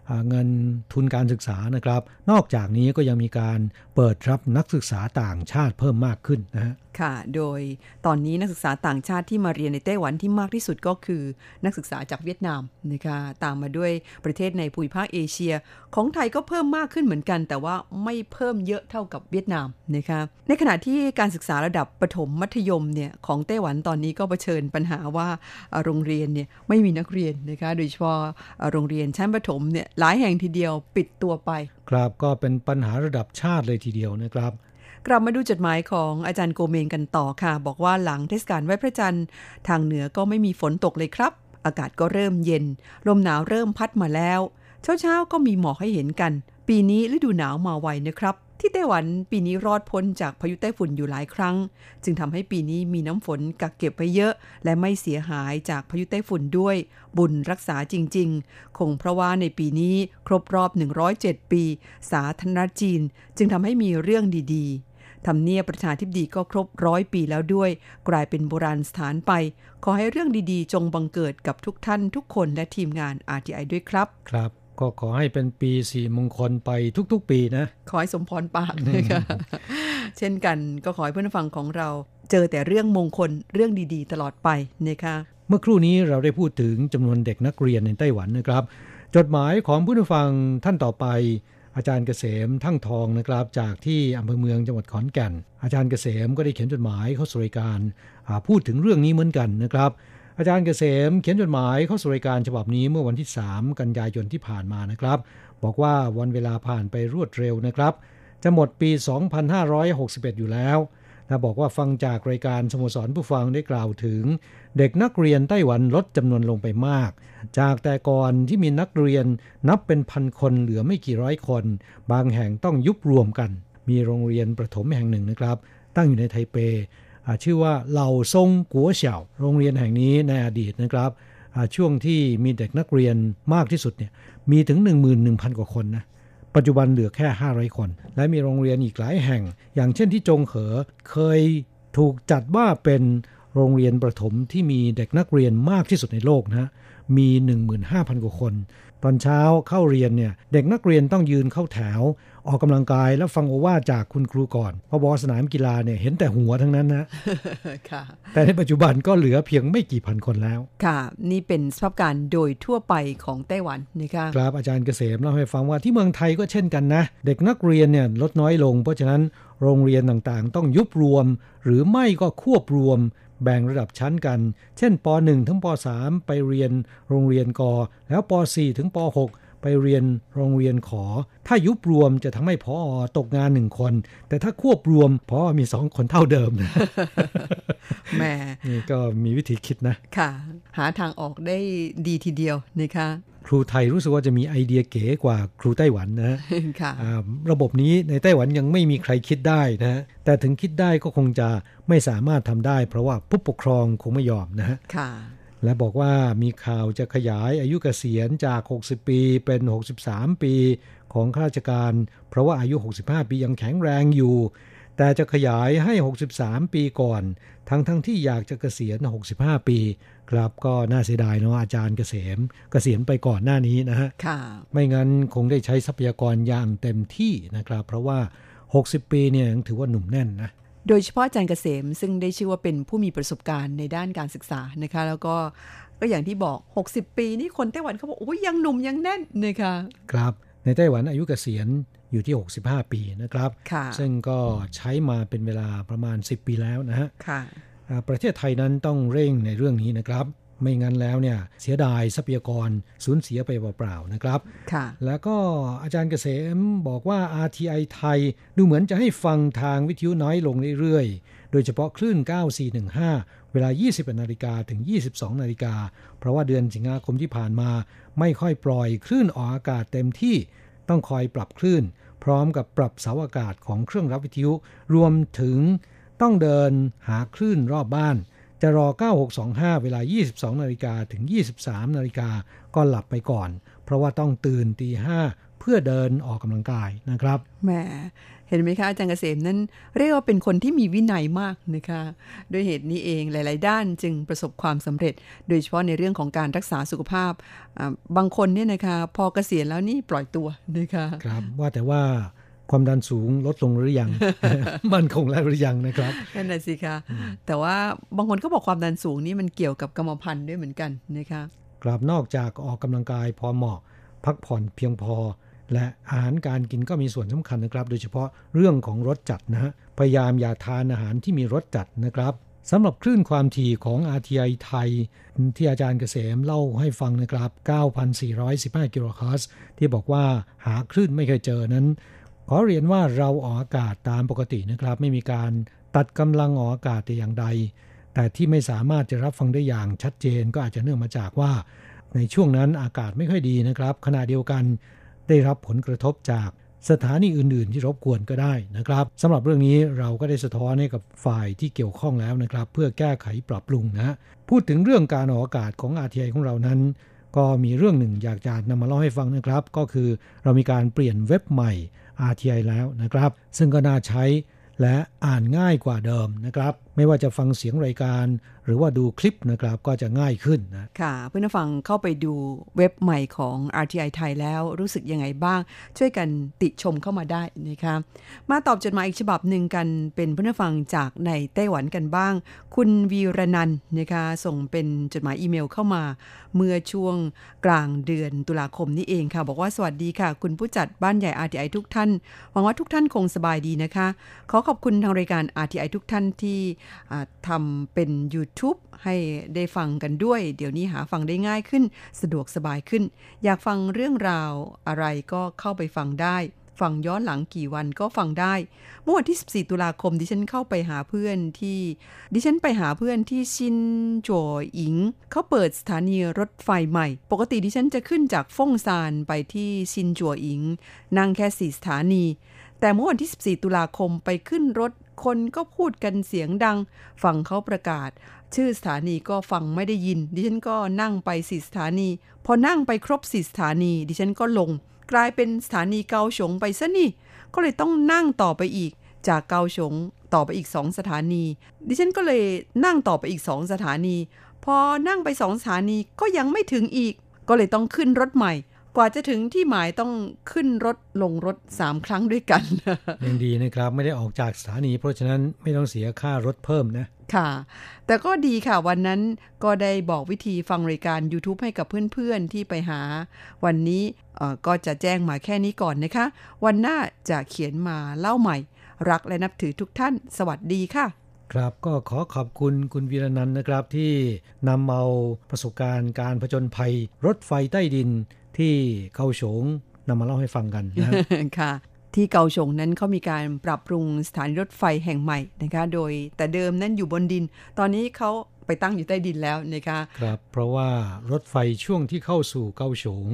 อ่าเงินทุนการศึกษานะครับ นอกจากนี้ก็ยังมีการเปิดรับนักศึกษาต่างชาติเพิ่มมากขึ้นนะฮะ ค่ะ โดยตอนนี้นักศึกษาต่างชาติที่มาเรียนในไต้หวันที่มากที่สุดก็คือ นักศึกษาจากเวียดนามนะคะตามมาด้วยประเทศในภูมิภาคเอเชีย ของไทยก็เพิ่มมากขึ้นเหมือนกัน แต่ว่าไม่เพิ่มเยอะเท่ากับเวียดนามนะคะในขณะที่การศึกษาระดับประถมมัธยมเนี่ยของไต้หวันตอนนี้ก็เผชิญปัญหาว่าโรงเรียนเนี่ยไม่มีนักเรียนนะคะโดยเฉพาะโรงเรียนชั้นประถมเนี่ยหลายแห่งทีเดียวปิดตัวไป ครับก็เป็นปัญหาระดับชาติเลยทีเดียวนะครับ กลับมาดูจดหมายของอาจารย์โกเมนกันต่อค่ะ บอกว่าหลังเทศกาลไหว้พระจันทร์ ทางเหนือก็ไม่มีฝนตกเลยครับ อากาศก็เริ่มเย็น ลมหนาวเริ่มพัดมาแล้ว เช้าๆก็มีหมอกให้เห็นกัน ปีนี้ฤดูหนาวมาไวนะครับ ที่ไต้หวันปีนี้รอดพ้นจากพายุไต้ฝุ่นอยู่หลายครั้ง จึงทำให้ปีนี้มีน้ำฝนกักเก็บไว้เยอะ และไม่เสียหายจากพายุไต้ฝุ่นด้วย บุญรักษาจริง ๆ คงเพราะว่าในปีนี้ครบรอบ 107 ปี สาธารณจีน จึงทำให้มีเรื่องดีๆ ทำเนียบประชาธิปดีก็ครบร้อยปีแล้วด้วย กลายเป็นโบราณสถานไป ขอให้เรื่องดีๆ จงบังเกิดกับทุกท่านทุกคนและทีมงาน RTI ด้วยครับ ครับ ก็ขอให้เป็นปีสี่มงคลไปทุกๆ ปีนะ ขอให้สมพรปากนะคะเช่นกันก็ขอให้เพื่อนฟังของเรา เจอแต่เรื่องมงคลเรื่องดีๆ ตลอดไปนะคะเมื่อครู่นี้เราได้พูดถึงจำนวนเด็กนักเรียนในไต้หวันนะครับ จดหมายของผู้ฟังท่านต่อไป อาจารย์เกษมทั้งทองนะครับจากที่อำเภอเมืองจังหวัดขอนแก่น อาจารย์เกษมก็ได้เขียนจดหมายเข้าสู่รายการพูดถึงเรื่องนี้เหมือนกันนะครับ อาจารย์เกษมเขียนจดหมายเข้าสู่รายการฉบับนี้เมื่อวันที่ 3 กันยายนที่ผ่านมานะครับ บอกว่าวันเวลาผ่านไปรวดเร็วนะครับ จะหมดปี 2561 อยู่แล้ว และบอกว่าฟังจากรายการสโมสรผู้ฟังได้กล่าวถึง เด็กนักเรียนไต้หวันลดจำนวนลงไปมาก จากแต่ก่อนที่มีนักเรียนนับเป็นพันคนเหลือไม่กี่ร้อยคน บางแห่งต้องยุบรวมกัน มีโรงเรียนประถมแห่งหนึ่งนะครับ ตั้งอยู่ในไทเปชื่อว่าเหล่าซงกัวเฉียวโรงเรียนแห่งนี้ในอดีตนะครับช่วงที่มีเด็กนักเรียนมากที่สุดเนี่ยมีถึง 11,000 กว่าคนนะ ปัจจุบันเหลือแค่ 500 คน และมีโรงเรียนอีกหลายแห่ง อย่างเช่นที่จงเหอเคยถูกจัดว่าเป็นโรงเรียนประถมที่มีเด็กนักเรียนมากที่สุดในโลกนะมี 15,000 กว่าคน ตอนเช้าเข้าเรียนเนี่ยเด็กนักเรียนต้องยืนเข้าแถว ออกกำลังกายแล้วฟังโอวาจากคุณครูก่อนเพราะบอสนามกีฬาเนี่ยเห็นแต่หัวทั้งนั้นนะค่ะแต่ในปัจจุบันก็เหลือเพียงไม่กี่พันคนแล้ว ค่ะ นี่เป็นสภาพการโดยทั่วไปของไต้หวันนะคะครับอาจารย์เกษมเล่าให้ฟังว่าที่เมืองไทยก็เช่นกันนะ เด็กนักเรียนเนี่ยลดน้อยลง เพราะฉะนั้นโรงเรียนต่างๆ ต้องยุบรวม หรือไม่ก็ควบรวมแบ่งระดับชั้นกัน เช่นป .1 ถึงป .3 ไปเรียนโรงเรียนก แล้วป .4 ถึงป .6 ไปเรียนโรงเรียนขอ ถ้ายุบรวมจะทำให้พอตกงานหนึ่งคน แต่ถ้าควบรวมพอมีสองคนเท่าเดิมนะแม่นี่ก็มีวิธีคิดนะ ค่ะ หาทางออกได้ดีทีเดียวนะคะครูไทยรู้สึกว่าจะมีไอเดียเก๋กว่าครูไต้หวันนะค่ะระบบนี้ในไต้หวันยังไม่มีใครคิดได้นะ แต่ถึงคิดได้ก็คงจะไม่สามารถทำได้ เพราะว่าผู้ปกครองคงไม่ยอมนะฮะค่ะ และบอกว่ามีข่าวจะขยายอายุเกษียณจาก 60 ปีเป็น 63 ปีของข้าราชการ เพราะว่าอายุ 65 ปียังแข็งแรงอยู่ แต่จะขยายให้ 63 ปีก่อน ทั้งทั้งที่อยากจะเกษียณ 65 ปี ครับก็น่าเสียดายเนาะอาจารย์เกษม เกษียณไปก่อนหน้านี้นะฮะไม่งั้นคงได้ใช้ทรัพยากรอย่างเต็มที่นะครับ เพราะว่า 60 ปีเนี่ยถือว่าหนุ่มแน่นนะ โดยเฉพาะอาจารย์เกษมซึ่งได้ชื่อว่าเป็นผู้มีประสบการณ์ในด้านการศึกษานะคะแล้วก็ก็อย่างที่บอก 60 ปีนี่คนไต้หวันเขาบอกโอ้ยยังหนุ่มยังแน่นนะคะครับในไต้หวันอายุเกษียณอยู่ที่ 65 ปีนะครับ ซึ่งก็ใช้มาเป็นเวลาประมาณ 10 ปีแล้วนะฮะประเทศไทยนั้นต้องเร่งในเรื่องนี้นะครับ ไม่งั้นแล้วเนี่ยเสียดายทรัพยากรสูญเสียไปเปล่าๆนะครับ แล้วก็อาจารย์เกษมบอกว่า RTI ไทยดูเหมือนจะให้ฟังทางวิทยุน้อยลงเรื่อยๆ โดยเฉพาะคลื่น 9415 เวลา20นาฬิกาถึง 22นาฬิกา เพราะว่าเดือนสิงหาคมที่ผ่านมา ไม่ค่อยปล่อยคลื่นออกอากาศเต็มที่ต้องคอยปรับคลื่น พร้อมกับปรับเสาอากาศของเครื่องรับวิทยุรวมถึงต้องเดินหาคลื่นรอบบ้าน จะรอ 9625 เวลา 22 นาฬิกาถึง 23 นาฬิกาก็หลับไปก่อน เพราะว่าต้องตื่นตีห้าเพื่อเดินออกกำลังกายนะครับแหมเห็นไหมคะอาจารย์เกษมนั้นเรียกว่าเป็นคนที่มีวินัยมากนะคะด้วยเหตุนี้เองหลาย ๆ ด้านจึงประสบความสำเร็จ โดยเฉพาะในเรื่องของการรักษาสุขภาพ บางคนเนี่ยนะคะพอเกษียณแล้วนี่ปล่อยตัวนะคะครับว่าแต่ว่า ความดันสูงลดลงหรือยัง มันคงแล้วหรือยังนะครับนั่นแหละสิคะแต่ว่าบางคนก็บอกความดันสูงนี่มันเกี่ยวกับกรรมพันธุ์ด้วยเหมือนกันนะคะกราบนอกจากออกกำลังกายพอเหมาะ พักผ่อนเพียงพอ และอาหารการกินก็มีส่วนสำคัญนะครับ โดยเฉพาะเรื่องของรสจัดนะฮะพยายามอย่าทานอาหารที่มีรสจัดนะครับสำหรับคลื่นความถี่ของ RTI ไทย ที่อาจารย์เกษมเล่าให้ฟังนะครับ 9,415 กิโลเฮิรตซ์ที่บอกว่าหาคลื่นไม่เคยเจอนั้น ขอเรียนว่าเราออกอากาศตามปกตินะครับ ไม่มีการตัดกำลังออกอากาศแต่อย่างใด แต่ที่ไม่สามารถจะรับฟังได้อย่างชัดเจนก็อาจจะเนื่องมาจากว่า ในช่วงนั้นอากาศไม่ค่อยดีนะครับ ขณะเดียวกันได้รับผลกระทบจากสถานีอื่น ๆ ที่รบกวนก็ได้นะครับสำหรับเรื่องนี้เราก็ได้สะท้อนให้กับฝ่ายที่เกี่ยวข้องแล้วนะครับ เพื่อแก้ไขปรับปรุงนะพูดถึงเรื่องการออกอากาศของ RTI ของเรานั้น ก็มีเรื่องหนึ่งอยากจะนำมาเล่าให้ฟังนะครับ ก็คือเรามีการเปลี่ยนเว็บใหม่ RTI แล้วนะครับ ซึ่งก็น่าใช้และอ่านง่ายกว่าเดิมนะครับ ไม่ว่าจะฟังเสียงรายการ หรือว่าดูคลิปนะครับก็จะง่ายขึ้นนะค่ะเพื่อนผู้ฟังเข้าไปดูเว็บใหม่ของ RTI ไทยแล้วรู้สึกยังไงบ้าง ช่วยกันติชมเข้ามาได้นะคะมาตอบจดหมายอีกฉบับหนึ่งกันเป็นเพื่อนผู้ฟังจากในไต้หวันกันบ้าง คุณวีรนันนะคะส่งเป็นจดหมายอีเมลเข้ามา เมื่อช่วงกลางเดือนตุลาคมนี้เองค่ะ บอกว่าสวัสดีค่ะ คุณผู้จัดบ้านใหญ่ RTI ทุกท่านหวังว่าทุกท่านคงสบายดีนะคะ ขอขอบคุณทางรายการ RTI ทุกท่านที่ทำเป็น YouTube ให้ได้ฟังกันด้วย เดี๋ยวนี้หาฟังได้ง่ายขึ้น สะดวกสบายขึ้น อยากฟังเรื่องราวอะไรก็เข้าไปฟังได้ฟังย้อนหลังกี่วันก็ฟังได้ เมื่อวันที่ 14 ตุลาคมดิฉันเข้าไปหาเพื่อนที่ ดิฉันไปหาเพื่อนที่ชินจัวอิง เขาเปิดสถานีรถไฟใหม่ ปกติดิฉันจะขึ้นจากฟงซานไปที่ชินจัวอิง นั่งแค่ 4 สถานี แต่เมื่อวันที่ 14 ตุลาคมไปขึ้นรถ คนก็พูดกันเสียงดังฟังเขาประกาศ ชื่อสถานีก็ฟังไม่ได้ยิน ดิฉันก็นั่งไปสี่สถานี พอนั่งไปครบสี่สถานี ดิฉันก็ลง กลายเป็นสถานีเกาฉงไปซะนี่ ก็เลยต้องนั่งต่อไปอีก จากเกาฉงต่อไปอีกสองสถานี ดิฉันก็เลยนั่งต่อไปอีกสองสถานี พอนั่งไปสองสถานีก็ยังไม่ถึงอีก ก็เลยต้องขึ้นรถใหม่ กว่าจะถึงที่หมายต้องขึ้นรถลงรถสามครั้งด้วยกันยังดีนะครับ ไม่ได้ออกจากสถานี เพราะฉะนั้นไม่ต้องเสียค่ารถเพิ่มนะ ค่ะ แต่ก็ดีค่ะวันนั้นก็ได้บอกวิธีฟังรายการ YouTube ให้กับเพื่อนๆที่ไปหา วันนี้เอ่อก็จะแจ้งมาแค่นี้ก่อนนะคะ วันหน้าจะเขียนมาเล่าใหม่ รักและนับถือทุกท่าน สวัสดีค่ะครับก็ขอขอบคุณคุณวีรนันท์นะครับที่นำเอาประสบการณ์การผจญภัย รถไฟใต้ดิน ที่เกาฉงนำมาเล่าให้ฟังกันนะค่ะ ที่เกาฉงนั้นเขามีการปรับปรุงสถานีรถไฟแห่งใหม่นะคะ โดยแต่เดิมนั้นอยู่บนดิน ตอนนี้เขาไปตั้งอยู่ใต้ดินแล้วนะคะครับเพราะว่ารถไฟช่วงที่เข้าสู่เกาฉง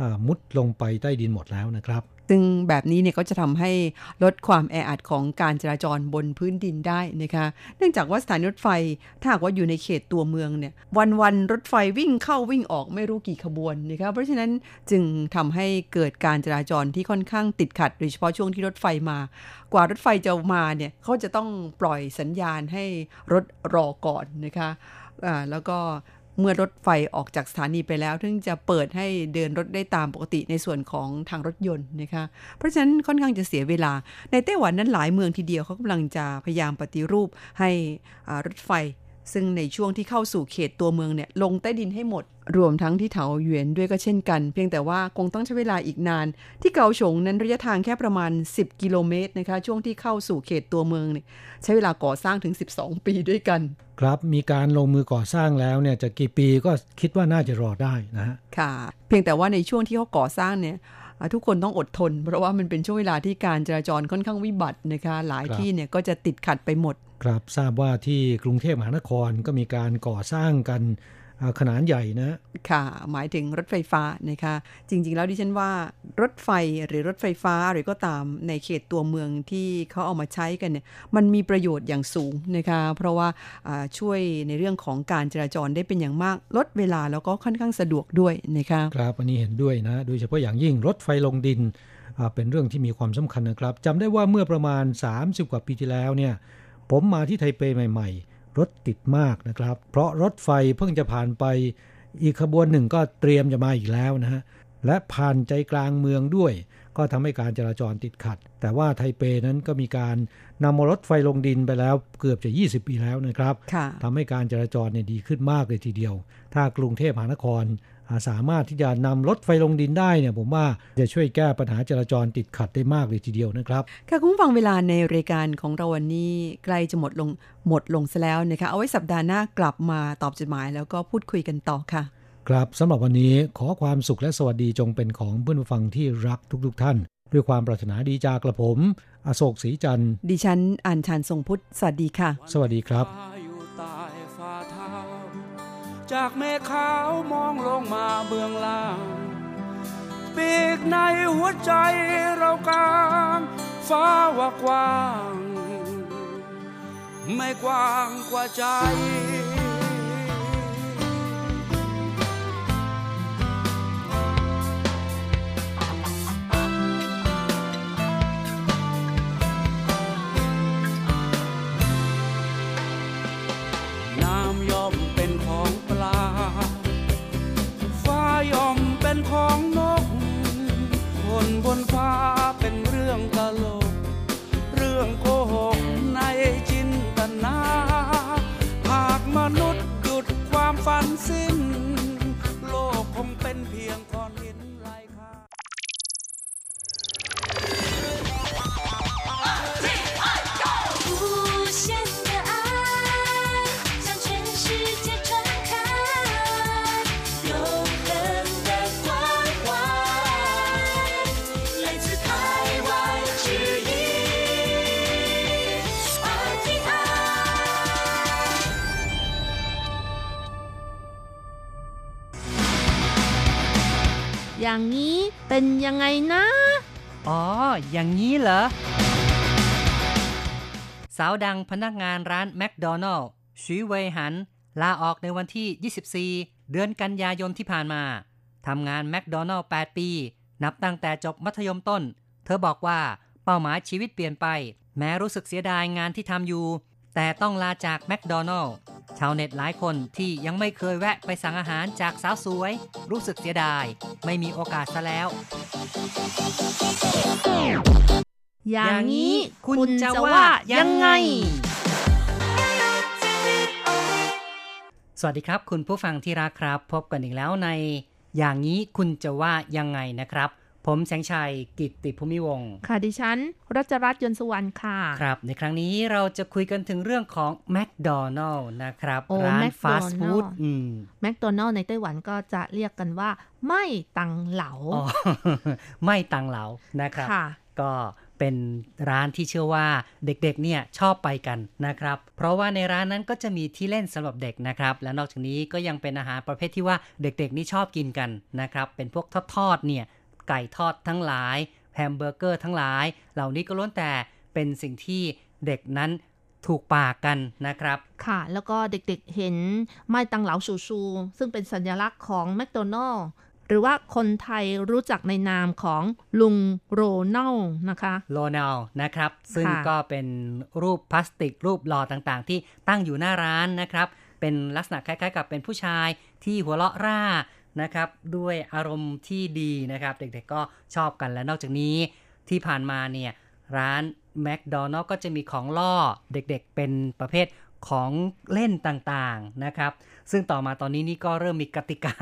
อ่ามุดลงไปใต้ดินหมดแล้วนะครับ ซึ่งแบบนี้เนี่ยก็จะทำให้ลดความแออัดของการจราจรบนพื้นดินได้นะคะ เนื่องจากว่าสถานีรถไฟถ้าหากว่าอยู่ในเขตตัวเมืองเนี่ยวันวันรถไฟวิ่งเข้าวิ่งออกไม่รู้กี่ขบวนนะคะเพราะฉะนั้นจึงทำให้เกิดการจราจรที่ค่อนข้างติดขัดโดยเฉพาะช่วงที่รถไฟมา กว่ารถไฟจะมาเนี่ยเขาจะต้องปล่อยสัญญาณให้รถรอก่อนนะคะอ่าแล้วก็ เมื่อรถไฟออกจากสถานีไปแล้วถึงจะเปิดให้เดินรถได้ตามปกติในส่วนของทางรถยนต์นะคะเพราะฉะนั้นค่อนข้างจะเสียเวลาในไต้หวันนั้นหลายเมืองทีเดียวเขากำลังจะพยายามปฏิรูปให้รถไฟ ซึ่งในช่วงที่เข้าสู่เขตตัวเมืองเนี่ยลงใต้ดินให้หมด รวมทั้งที่เถาหยวนด้วยก็เช่นกัน เพียงแต่ว่าคงต้องใช้เวลาอีกนาน ที่เกาฉงนั้นระยะทางแค่ประมาณ 10 กิโลเมตรนะคะ ช่วงที่เข้าสู่เขตตัวเมืองเนี่ยใช้เวลาก่อสร้างถึง 12 ปีด้วยกัน ครับมีการลงมือก่อสร้างแล้วเนี่ยจะกี่ปีก็คิดว่าน่าจะรอได้นะฮะค่ะ เพียงแต่ว่าในช่วงที่เขาก่อสร้างเนี่ยอ่าทุกคนต้องอดทน เพราะว่ามันเป็นช่วงเวลาที่การจราจรค่อนข้างวิบัตินะคะหลายครับที่เนี่ยก็จะติดขัดไปหมด ครับทราบว่าที่กรุงเทพมหานครก็มีการก่อสร้างกันอ่าขนาดใหญ่นะ ค่ะ หมายถึงรถไฟฟ้านะคะ จริง ๆ แล้วดิฉันว่ารถไฟหรือรถไฟฟ้าหรือก็ตามในเขตตัวเมืองที่เขาเอามาใช้กันเนี่ย มันมีประโยชน์อย่างสูงนะคะ เพราะว่าอ่าช่วยในเรื่องของการจราจรได้เป็นอย่างมาก ลดเวลาแล้วก็ค่อนข้างสะดวกด้วยนะคะ ครับอันนี้เห็นด้วยนะ โดยเฉพาะอย่างยิ่งรถไฟลงดินอ่าเป็นเรื่องที่มีความสำคัญนะครับจำได้ว่าเมื่อประมาณ 30 กว่าปีที่แล้วเนี่ย ผมมาที่ไทเปใหม่ ๆ รถติดมากนะครับ เพราะรถไฟเพิ่งจะผ่านไป อีกขบวนหนึ่งก็เตรียมจะมาอีกแล้วนะฮะ และผ่านใจกลางเมืองด้วย ก็ทำให้การจราจรติดขัด แต่ว่าไทเปนั้นก็มีการนำรถไฟลงดินไปแล้วเกือบจะ 20 ปีแล้วนะครับค่ะทำให้การจราจรเนี่ยดีขึ้นมากเลยทีเดียว ถ้ากรุงเทพมหานครอ่า สามารถที่จะนำรถไฟลงดินได้เนี่ยผมว่าจะช่วยแก้ปัญหาจราจรติดขัดได้มากเลยทีเดียวนะครับค่ะคุณผู้ฟังเวลาในรายการของเราวันนี้ใกล้จะหมดลงหมดลงซะแล้วนะคะเอาไว้สัปดาห์หน้ากลับมาตอบจดหมายแล้วก็พูดคุยกันต่อค่ะ ครับสำหรับวันนี้ขอความสุขและสวัสดีจงเป็นของเพื่อนผู้ฟังที่รักทุกๆท่าน ด้วยความปรารถนาดีจากกระผม อโศกศรีจันทร์ดิฉันอัญชันทรงพุทธสวัสดีค่ะ สวัสดีครับ จากเมฆขาวมองลงมาเบื้องล่างปีกในหัวใจเรากลางฟ้าว่ากว้าง ไม่กว้างกว่าใจ ยอมเป็นของนก คนบนฟ้าเป็นเรื่องตลก เรื่องโกหกในจินตนา หากมนุษย์หยุดความฝันสิ้น โลกคงเป็นเพียง อย่างนี้เป็นยังไงนะ อ๋อ อย่างนี้เหรอ สาวดังพนักงานร้านแมคโดนัลล์ชีเวยหัน ลาออกในวันที่ 24 เดือนกันยายนที่ผ่านมา ทำงานแมคโดนัลล์8ปี นับตั้งแต่จบมัธยมต้น เธอบอกว่าเป้าหมายชีวิตเปลี่ยนไป แม้รู้สึกเสียดายงานที่ทำอยู่ แต่ต้องลาจากแมคโดนัลล์ชาวเน็ตหลายคนที่ยังไม่เคยแวะไปสั่งอาหารจากสาวสวย รู้สึกเสียดาย ไม่มีโอกาสซะแล้ว อย่างนี้คุณคณจะว่ายังไง สวัสดีครับ คุณผู้ฟังที่รักครับ พบกันอีกแล้วใน อย่างนี้คุณจะว่ายังไงนะครับ ผมแสงชัยกิตติภูมิวงศ์ค่ะดิฉัน รัชรัตน์ยนต์สุวรรณค่ะ ครับ ในครั้งนี้เราจะคุยกันถึงเรื่องของแมคโดนัลล์นะครับโอ้ร้าน McDonald fast food อืมแมคโดนัลล์ในไต้หวันก็จะเรียกกันว่า 麥當勞อ๋อ麥當勞นะครับค่ะก็เป็นร้านที่เชื่อว่าเด็กๆ เนี่ยชอบไปกันนะครับ เพราะว่าในร้านนั้นก็จะมีที่เล่นสำหรับเด็กนะครับ และนอกจากนี้ก็ยังเป็นอาหารประเภทที่ว่าเด็กๆ นี่ชอบกินกันนะครับ เป็นพวกทอดๆ เนี่ย ไก่ทอดทั้งหลายแฮมเบอร์เกอร์ทั้งหลาย เหล่านี้ก็ล้วนแต่เป็นสิ่งที่เด็กนั้นถูกปากกันนะครับ ค่ะ แล้วก็เด็กๆเห็นไม่ตังเหลาชูชู ซึ่งเป็นสัญลักษณ์ของแมคโดนัลล์หรือว่าคนไทยรู้จักในนามของลุงโรนัลนะคะโลนัลนะครับ ซึ่งค่ะก็เป็นรูปพลาสติกรูปหล่อต่างๆ ที่ตั้งอยู่หน้าร้านนะครับ เป็นลักษณะคล้ายๆ กับเป็นผู้ชายที่หัวเราะร่า นะครับ ด้วยอารมณ์ที่ดีนะครับ เด็กๆก็ชอบกันและนอกจากนี้ที่ผ่านมาเนี่ย ร้านแมคโดนัลล์ก็จะมีของล่อเด็กๆเป็นประเภทของเล่นต่างๆนะครับ ซึ่งต่อมาตอนนี้นี่ก็เริ่มมีกติกา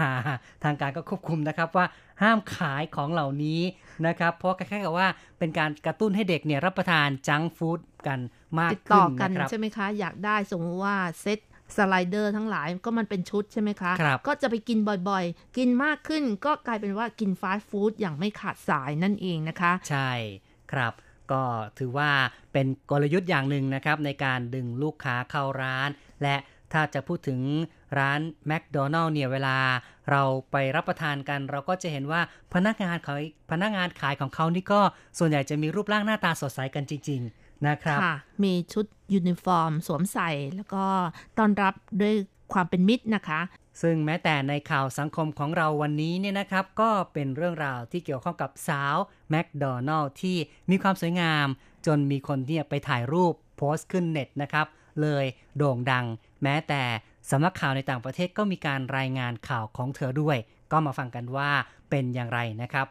ทางการก็ควบคุมนะครับว่าห้ามขายของเหล่านี้นะครับ เพราะคล้ายๆกับว่าเป็นการกระตุ้นให้เด็กเนี่ยรับประทานจังฟู้ดกันมากขึ้ต่อนกันนะครับใช่ไหมคะ อยากได้สมมติว่าเซต สไลเดอร์ทั้งหลายก็มันเป็นชุดใช่ไหมคะครับก็จะไปกินบ่อยๆ กินมากขึ้นก็กลายเป็นว่ากินฟาสต์ฟู้ดอย่างไม่ขาดสายนั่นเองนะคะ ใช่ครับก็ถือว่าเป็นกลยุทธ์อย่างหนึ่งนะครับ ในการดึงลูกค้าเข้าร้าน และถ้าจะพูดถึงร้านแมคโดนัลล์เนี่ยเวลาเราไปรับประทานกัน เราก็จะเห็นว่าพนักงานขายพนักงานขายของเขานี่ก็ส่วนใหญ่จะมีรูปร่างหน้าตาสดใสกันจริงๆ นะครับค่ะมีชุดยูนิฟอร์ม สวมใส่ แล้วก็ต้อนรับด้วยความเป็นมิตรนะคะ ซึ่งแม้แต่ในข่าวสังคมของเราวันนี้เนี่ยนะครับ ก็เป็นเรื่องราวที่เกี่ยวข้องกับสาวแมคโดนัลล์ที่มีความสวยงาม จนมีคนเนี่ยไปถ่ายรูปโพสต์ขึ้นเน็ตนะครับ เลยโด่งดัง แม้แต่สำนักข่าวในต่างประเทศก็มีการรายงานข่าวของเธอด้วย ก็มาฟังกันว่าเป็นอย่างไรนะครับ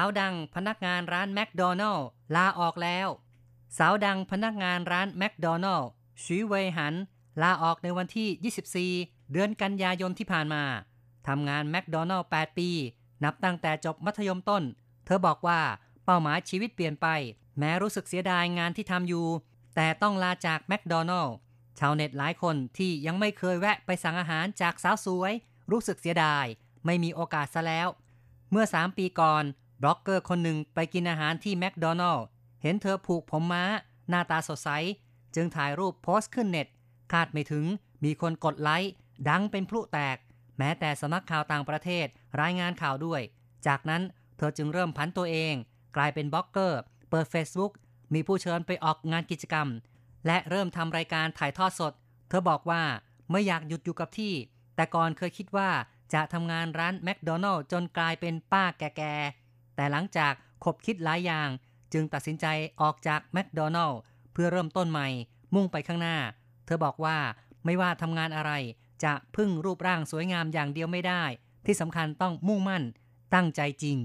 าวดังพนักงานร้านแมคโดนัลล์ลาออกแล้ว สาวดังพนักงานร้านแมคโดนัลล์ชีเวยหัน ลาออกในวันที่ 24 เดือนกันยายนที่ผ่านมาทำงานแมคโดนัลล์8ปี นับตั้งแต่จบมัธยมต้น เธอบอกว่าเป้าหมายชีวิตเปลี่ยนไป แม้รู้สึกเสียดายงานที่ทำอยู่ แต่ต้องลาจากแมคโดนัลล์ชาวเน็ตหลายคนที่ยังไม่เคยแวะไปสั่งอาหารจากสาวสวย รู้สึกเสียดาย ไม่มีโอกาสซะแล้ว เมื่อ 3 ปีก่อน บล็อกเกอร์คนหนึ่งไปกินอาหารที่แมคโดนัลล์เห็นเธอผูกผมม้า หน้าตาสดใส จึงถ่ายรูปโพสต์ขึ้นเน็ต คาดไม่ถึงมีคนกดไลค์ ดังเป็นพลุแตก แม้แต่สำนักข่าวต่างประเทศรายงานข่าวด้วย จากนั้นเธอจึงเริ่มผันตัวเอง กลายเป็นบล็อกเกอร์ เปิด Facebook มีผู้เชิญไปออกงานกิจกรรม และเริ่มทำรายการถ่ายทอดสด เธอบอกว่าไม่อยากหยุดอยู่กับที่ แต่ก่อนเคยคิดว่าจะทำงานร้านแมคโดนัลล์จนกลายเป็นป้าแก่ๆ แต่หลังจากคบคิดหลายอย่าง จึงตัดสินใจออกจากแมคโดนัลล์เพื่อเริ่มต้นใหม่ มุ่งไปข้างหน้า เธอบอกว่าไม่ว่าทำงานอะไร จะพึ่งรูปร่างสวยงามอย่างเดียวไม่ได้ ที่สำคัญต้องมุ่งมั่นตั้งใจจริง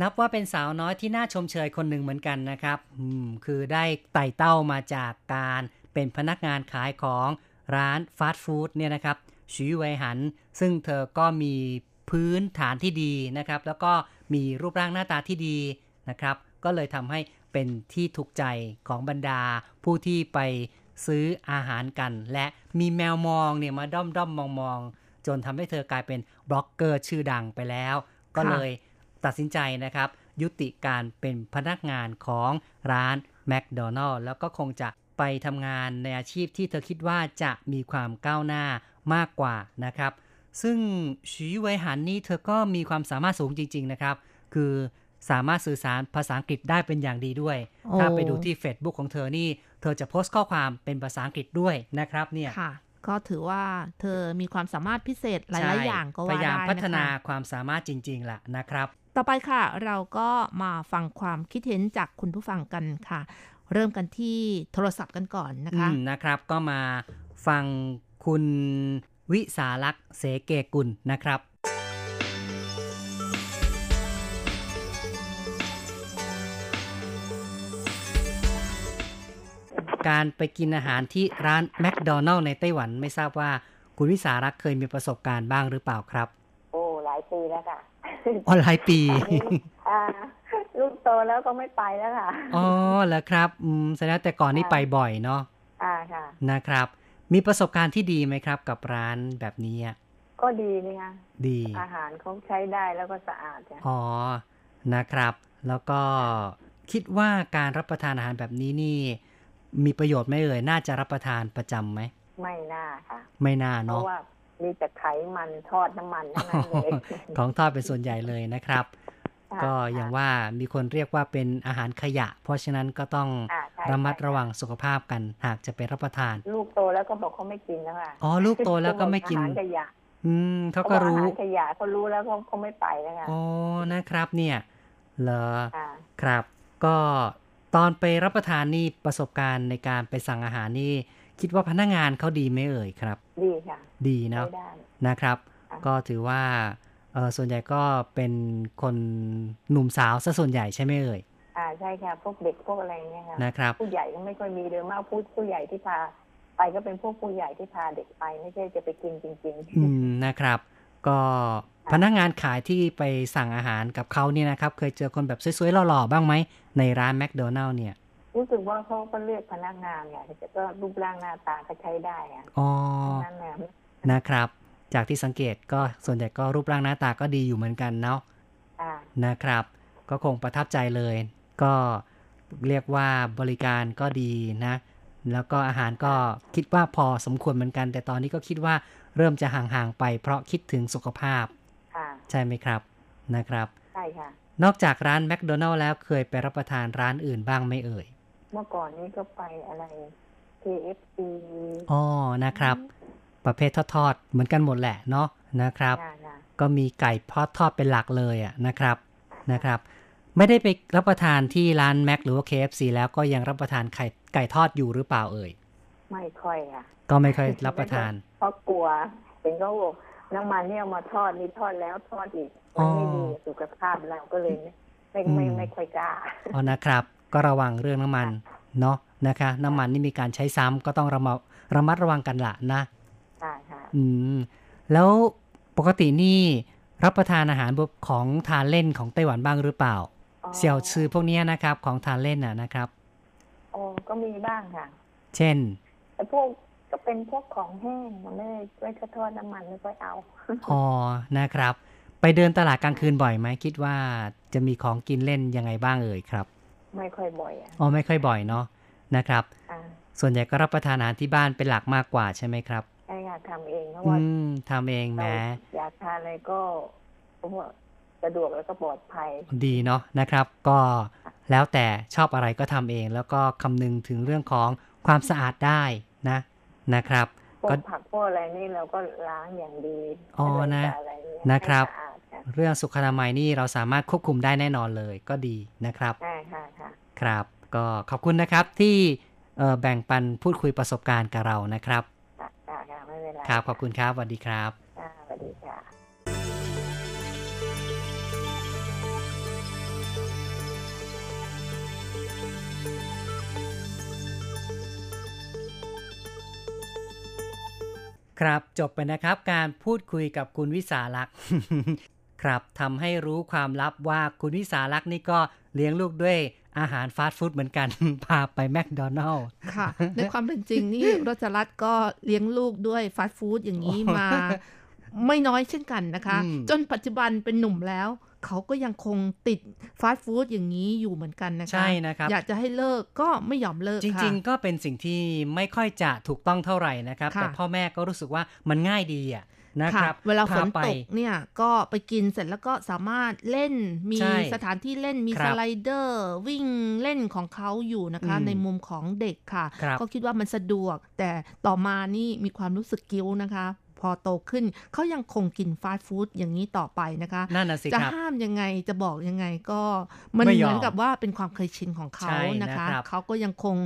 นับว่าเป็นสาวน้อยที่น่าชมเชยคนหนึ่งเหมือนกันนะครับอืมคือได้ไต่เต้ามาจากการเป็นพนักงานขายของร้านฟาสต์ฟู้ดเนี่ยนะครับชีเวยหัน ซึ่งเธอก็มีพื้นฐานที่ดีนะครับ แล้วก็มีรูปร่างหน้าตาที่ดีนะครับ ก็เลยทำให้เป็นที่ถูกใจของบรรดาผู้ที่ไปซื้ออาหารกัน และมีแมวมองเนี่ยมาด้อมด้อมมองมองจนทำให้เธอกลายเป็นบล็อกเกอร์ชื่อดังไปแล้ว ก็เลย ตัดสินใจนะครับ ยุติการเป็นพนักงานของร้านแมคโดนัลล์แล้วก็คงจะไปทำงานในอาชีพที่เธอคิดว่าจะมีความก้าวหน้ามากกว่านะครับ ซึ่งชีไวหันนี่เธอก็มีความสามารถสูงจริง ๆ นะครับ คือสามารถสื่อสารภาษาอังกฤษได้เป็นอย่างดีด้วยโอ้ถ้าไปดูที่ Facebook ของเธอนี่ เธอจะโพสต์ข้อความเป็นภาษาอังกฤษด้วยนะครับเนี่ยค่ะก็ถือว่าเธอมีความสามารถพิเศษหลายใช่ๆอย่างก็พว่าได้ยายามนะคะพัฒนาความสามารถจริง ๆล่ะนะครับ ต่อไปค่ะ เราก็มาฟังความคิดเห็นจากคุณผู้ฟังกันค่ะ เริ่มกันที่โทรศัพท์กันก่อนนะคะนะครับ ก็มาฟังคุณวิสาลักษ์เสเกกุลนะครับการไปกินอาหารที่ร้านแมคโดนัลล์ในไต้หวันไม่ทราบว่าคุณวิสารักษ์เคยมีประสบการณ์บ้างหรือเปล่าครับายปีแล้วค่ะออนไลน์ปีอ่าลูกโตแล้วก็ไม่ไปแล้วค่ะอ๋อเหรอครับอืมแสดงแต่ก่อนนี่ไปบ่อยเนาะอ่าค่ะ นะครับ มีประสบการณ์ที่ดีไหมครับ กับร้านแบบนี้อะก็ดีนี่ค่ะดี อาหารเขาใช้ได้แล้วก็สะอาดจ้ะอ๋อนะครับ แล้วก็คิดว่าการรับประทานอาหารแบบนี้นี่ มีประโยชน์ไหมเอ่ยน่าจะรับประทานประจำไหมไม่น่าค่ะ ไม่น่าเพเนาะราะว่า มีแต่ไขมันทอดน้ำมันทั้งนั้นเลยของทอดเป็นส่วนใหญ่เลยนะครับค่ะก็อย่างว่ามีคนเรียกว่าเป็นอาหารขยะ เพราะฉะนั้นก็ต้องอ่าใช่ระมัดใช่ระวังสุขภาพกันหากจะไปรับประทาน ลูกโตแล้วก็บอกเขาไม่กินแล้วค่ะอ๋อลูกโตแล้วก็ไม่กินอาหารขยะ อืมเขาเขาก็บอกอารู้หารขยะเขารู้แล้วเขาเขาไม่ไปแล้วค่ะอ๋อนะครับ เนี่ยเหรออ่าครับ ก็ตอนไปรับประทานนี่ประสบการณ์ในการไปสั่งอาหารนี่ คิดว่าพนักงานเขาดีไหมเอ่ยครับ ดีค่ะดีใช้เนาะได้นะครับค่ะก็ถือว่าเออส่วนใหญ่ก็เป็นคนหนุ่มสาวซะส่วนใหญ่ใช่ไหมเอ่ยอ่าใช่ค่ะพวกเด็กพวกอะไรเนี่ยค่ะนะครับ ผู้ใหญ่ก็ไม่ค่อยมีเดิมมากผู้ผู้ใหญ่ที่พาไปก็เป็นพวกผู้ใหญ่ที่พาเด็กไปไม่ใช่จะไปกินจริงอืมนะครับ ก็พนักงานขายที่ไปสั่งอาหารกับเขาเนี่ยนะครับ เคยเจอคนแบบสวยๆหล่อๆบ้างไหมในร้านแมคโดนัลล์เนี่ยๆ รู้สึกว่าเขาก็เลือกพนักงานไงแต่ก็รูปร่างหน้าตาก็ใช้ได้อะอ๋อนั่นแหละนะครับ จากที่สังเกตก็ส่วนใหญ่ก็รูปร่างหน้าตาก็ดีอยู่เหมือนกันเนาะอ่านะครับ ก็คงประทับใจเลย ก็เรียกว่าบริการก็ดีนะ แล้วก็อาหารก็คิดว่าพอสมควรเหมือนกัน แต่ตอนนี้ก็คิดว่าเริ่มจะห่างๆไป เพราะคิดถึงสุขภาพค่ะใช่ไหมครับนะครับ ใช่ค่ะ นอกจากร้านแมคโดนัลล์แล้วเคยไปรับประทานร้านอื่นบ้างไหมเอ่ย เมื่อก่อนนี้ก็ไปอะไร KFC อ๋อนะครับ ประเภททอดๆเหมือนกันหมดแหละเนาะนะครับค่ะค่ะก็มีไก่พอดทอดเป็นหลักเลยอะนะครับนะครับ ไม่ได้ไปรับประทานที่ร้านแม็กหรือว่า KFC แล้วก็ยังรับประทานไข่ไก่ทอดอยู่หรือเปล่าเอ่ยไม่ค่อยค่ะ ก็ไม่ค่อยรับประทานเพราะกลัวเห็นเขาบอกน้ำมันเนี่ยเอามาทอดนี่ทอดแล้วทอดอีกมันไม่ดีกับสุขภาพเราก็เลยไม่ไม่อืมไม่ค่อยกล้าอ๋อนะครับ ก็ระวังเรื่องน้ำมันเนาะนะคะ น้ำมันนี่มีการใช้ซ้ำก็ต้องระมัดระมัดระวังกันละนะค่ะค่ะอืมแล้วปกตินี่รับประทานอาหารพวกของทานเล่นของไต้หวันบ้างหรือเปล่าอ๋อเสี่ยวซือพวกเนี้ยนะครับ ของทานเล่นน่ะนะครับอ๋อก็มีบ้างค่ะ เช่นแต่พวกก็เป็นพวกของแห้งมันไม่ได้ไม่ค่อยทอดน้ำมันไม่ค่อยเอาอ๋อนะครับ ไปเดินตลาดกลางคืนบ่อยไหมคิดว่าจะมีของกินเล่นยังไงบ้างเอ่ยครับ ไม่ค่อยบ่อยอะอ๋อไม่ค่อยบ่อยเนาะนะครับอ่าส่วนใหญ่ก็รับประทานอาหารที่บ้านเป็นหลักมากกว่าใช่ไหมครับใช่ค่ะทำเองเพราะอืว่ามทำเองแหม้เราอยากทานอะไรก็เพราะว่าสะดวกแล้วก็ปลอดภัย ดีเนาะนะครับ ก็แล้วแต่ชอบอะไรก็ทำเอง แล้วก็คำนึงถึงเรื่องของความสะอาดได้นะนะครับพวก็กผักพวกอะไรนี่เราก็ล้างอย่างดีอ๋อไม่นะได้ใส่อะไรเยนะครับให้สะอาด ค่ะเรื่องสุขอนามัยนี่เราสามารถควบคุมได้แน่นอนเลยก็ดีนะครับใช่ค่ะค่ะครับ ก็ขอบคุณนะครับที่เอ่อแบ่งปันพูดคุยประสบการณ์กับเรานะครับค่ะค่ะค่ะไม่เป็นไรครับขอบคุณครับสวัสดีครับค่ะสวัสดีค่ะคครับจบไปนะครับการพูดคุยกับคุณวิสาลักษณ์ ครับทำให้รู้ความลับว่าคุณวิสาลักษณ์นี่ก็เลี้ยงลูกด้วยอาหารฟาสต์ฟู้ดเหมือนกัน พาไปแมคโดนัลล์ค่ะ ในความเป็นจริงนี่รจรัตน์ก็เลี้ยงลูกด้วยฟาสต์ฟู้ดอย่างนี้มา ไม่น้อยเช่นกันนะคะอืมจนปัจจุบันเป็นหนุ่มแล้ว เขาก็ยังคงติดฟาสต์ฟู้ดอย่างนี้อยู่เหมือนกันนะคะ ใช่นะครับ อยากจะให้เลิกก็ไม่ยอมเลิกจค่ะริง ๆ ก็เป็นสิ่งที่ไม่ค่อยจะถูกต้องเท่าไหร่นะครับค่ะแต่พ่อแม่ก็รู้สึกว่ามันง่ายดีอะ นะคค่ะรับเวลาฝนพไปตกเนี่ยก็ไปกินเสร็จแล้วก็สามารถเล่นมีใช่สถานที่เล่นมีครัสบไลเดอร์ วิ่งเล่นของเขาอยู่นะคะอืมในมุมของเด็กค่ะครับก็คิดว่ามันสะดวก แต่ต่อมานี่มีความรู้สึกกิ้วนะคะพอโตขึ้นเขายังคงกินฟาสต์ฟู้ดอย่างนี้ต่อไปนะคะนั่นน่ะสิจะครับห้ามยังไงจะบอกยังไงก็ มันไม่ยเหอมมือนกับว่าเป็นความเคยชินของเขาใช่นะคะนะครับเขาก็ยังคง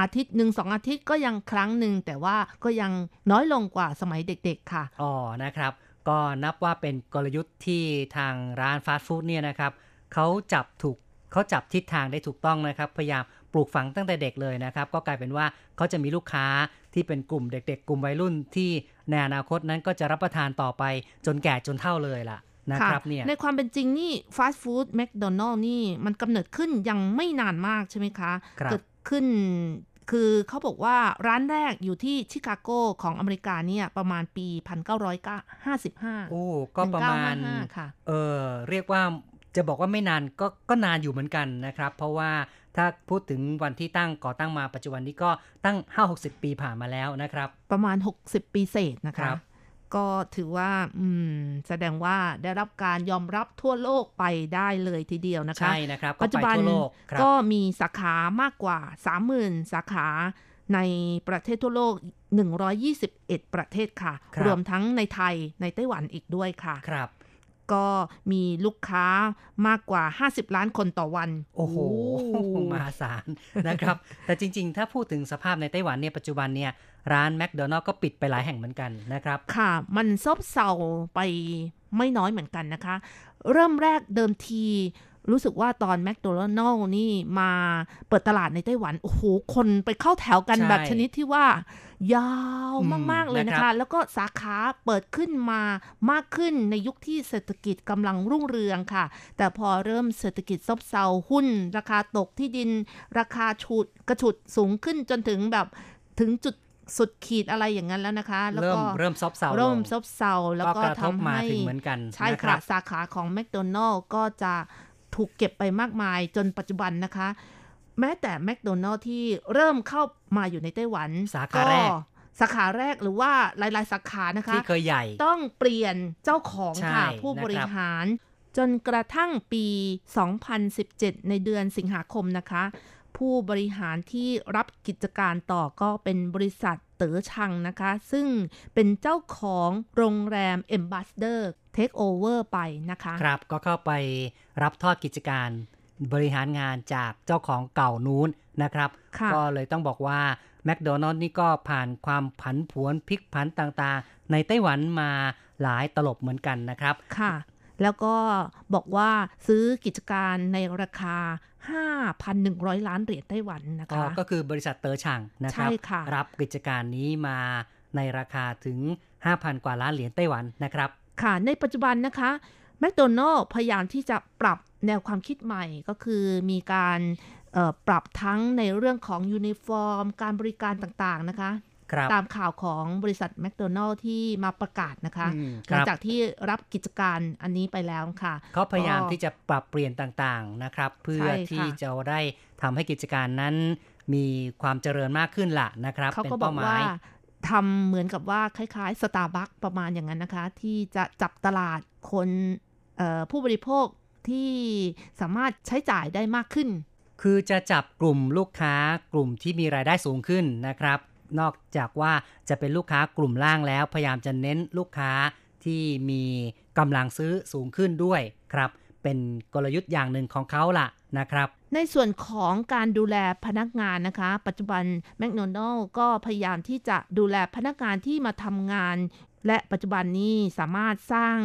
อาทิตย์หนึ่งสองอาทิตย์ก็ยังครั้งหนึ่งแต่ว่าก็ยังน้อยลงกว่าสมัยเด็กๆ ค่ะ อ๋อ นะครับ ก็นับว่าเป็นกลยุทธ์ที่ทางร้านฟาสต์ฟู้ดเนี่ยนะครับเขาจับถูกเขาจับทิศทางได้ถูกต้องนะครับ พยายามปลูกฝังตั้งแต่เด็กเลยนะครับ ก็กลายเป็นว่าเขาจะมีลูกค้าที่เป็นกลุ่มเด็ก ๆ กลุ่มวัยรุ่นที่ในอนาคตนั้นก็จะรับประทานต่อไปจนแก่จนเท่าเลยล่ะนะครับเนี่ยในความเป็นจริงนี่ฟาสต์ฟู้ดแมคโดนัลล์นี่มันกำเนิดขึ้นยังไม่นานมากใช่ไหมคะครับเกิด ขึ้น คือเขาบอกว่าร้านแรกอยู่ที่ชิคาโกของอเมริกาเนี่ยประมาณปี 1955 โอ้ ก็ประมาณ1955ค่ะเออเรียกว่าจะบอกว่าไม่นานก็ก็นานอยู่เหมือนกันนะครับ เพราะว่าถ้าพูดถึงวันที่ตั้งก่อตั้งมาปัจจุบันนี้ก็ตั้ง 5-60 ปีผ่านมาแล้วนะครับ ประมาณ 60 ปีเศษนะครัคะบ ก็ถือว่า อืม แสดงว่าได้รับการยอมรับทั่วโลกไปได้เลยทีเดียวนะคะ ใช่นะครับก็ปัจจุไปบันทั่วโลกครับก็มีสาขามากกว่า 30,000 สาขาในประเทศทั่วโลก 121 ประเทศค่ะครับรวมทั้งในไทยในไต้หวันอีกด้วยค่ะ ครับ ก็มีลูกค้ามากกว่า 50 ล้านคนต่อวัน โอ้โหมหาศาลนะครับ แต่จริง ๆ ถ้าพูดถึงสภาพในไต้หวันเนี่ยปัจจุบันเนี่ยร้านแมคโดนัลล์ก็ปิดไปหลายแห่งเหมือนกันนะครับ ค่ะ มันซบเซาไปไม่น้อยเหมือนกันนะคะ เริ่มแรกเดิมที รู้สึกว่าตอนแมคโดนัลล์นี่มาเปิดตลาดในไต้หวัน โอ้โห คนไปเข้าแถวกันใช่แบบชนิดที่ว่า ยาวอืมมาก ๆ เลยนะนะครัคะบแล้วก็สาขาเปิดขึ้นมามากขึ้นในยุคที่เศรษฐกิจกำลังรุ่งเรืองค่ะ แต่พอเริ่มเศรษฐกิจซบเซาหุ้น ราคาตกที่ดิน ราคาฉุดกระฉุดสูงขึ้นจนถึงแบบถึงจุดสุดขีดอะไรอย่างนั้นแล้วนะคะ แล้วเริ่มก็เริ่มซบเซาลงเริ่มซบเซาแล้วก็ก็กระทบทำมาให้ถึงเหมือนกันใช่นะครัค่ะบสาขาของแมคโดนัลล์ก็จะ ถูกเก็บไปมากมายจนปัจจุบันนะคะ แม้แต่แมคโดนัลล์ที่เริ่มเข้ามาอยู่ในไต้หวัน สาขาแรก สาขาแรกหรือว่าหลายๆ สาขานะคะ ที่เคยใหญ่ ต้องเปลี่ยนเจ้าของใช่ค่ะผู้บริหาร จนกระทั่งปี 2017 ในเดือนสิงหาคมนะคะ ผู้บริหารที่รับกิจการต่อก็เป็นบริษัทเต๋อชังนะคะ ซึ่งเป็นเจ้าของโรงแรม e m b a s s d o r Take Over ไปนะคะ ครับก็เข้าไปรับทอดกิจการบริหารงานจากเจ้าของเก่านู้นนะครับค่ะก็เลยต้องบอกว่าแมคโดนัลล์นี่ก็ผ่านความผันผวนพลิกผันต่างๆ ในไต้หวันมาหลายตลบเหมือนกันนะครับ ค่ะ แล้วก็บอกว่าซื้อกิจการในราคา 5,100 ล้านเหรียญไต้หวันนะก็คะ ก็คือบริษัทเตอร์ชังนะครับใช่ค่ะรับกิจการนี้มาในราคาถึง 5,000 กว่าล้านเหรียญไต้หวันนะครับ ค่ะ ในปัจจุบันนะคะแมคโดนัลล์พยายามที่จะปรับแนวความคิดใหม่ก็คือมีการเอ่อปรับทั้งในเรื่องของยูนิฟอร์ม การบริการต่างๆนะคะครับตามข่าวของบริษัทแมคโดนัลล์ที่มาประกาศนะคะอืมหลังครับจากที่รับกิจการอันนี้ไปแล้วค่ะเขาพยายามก็ที่จะปรับเปลี่ยนต่างๆนะครับ เพื่อใช่ค่ะที่จะได้ทำให้กิจการนั้นมีความเจริญมากขึ้นละนะครับเขาเป็นก็บอเป้ากหมาว่าย ทำเหมือนกับว่าคล้ายๆสตาร์บัคประมาณอย่างนั้นนะคะ ที่จะจับตลาดคนผู้บริโภคที่สามารถใช้จ่ายได้มากขึ้น คือจะจับกลุ่มลูกค้ากลุ่มที่มีรายได้สูงขึ้นนะครับ นอกจากว่าจะเป็นลูกค้ากลุ่มล่างแล้ว พยายามจะเน้นลูกค้าที่มีกำลังซื้อสูงขึ้นด้วยครับ เป็นกลยุทธ์อย่างหนึ่งของเขาล่ะ นะครับ ในส่วนของการดูแลพนักงานนะคะ ปัจจุบันแมคโดนัลล์ก็พยายามที่จะดูแลพนักงานที่มาทำงาน และปัจจุบันนี้สามารถสร้าง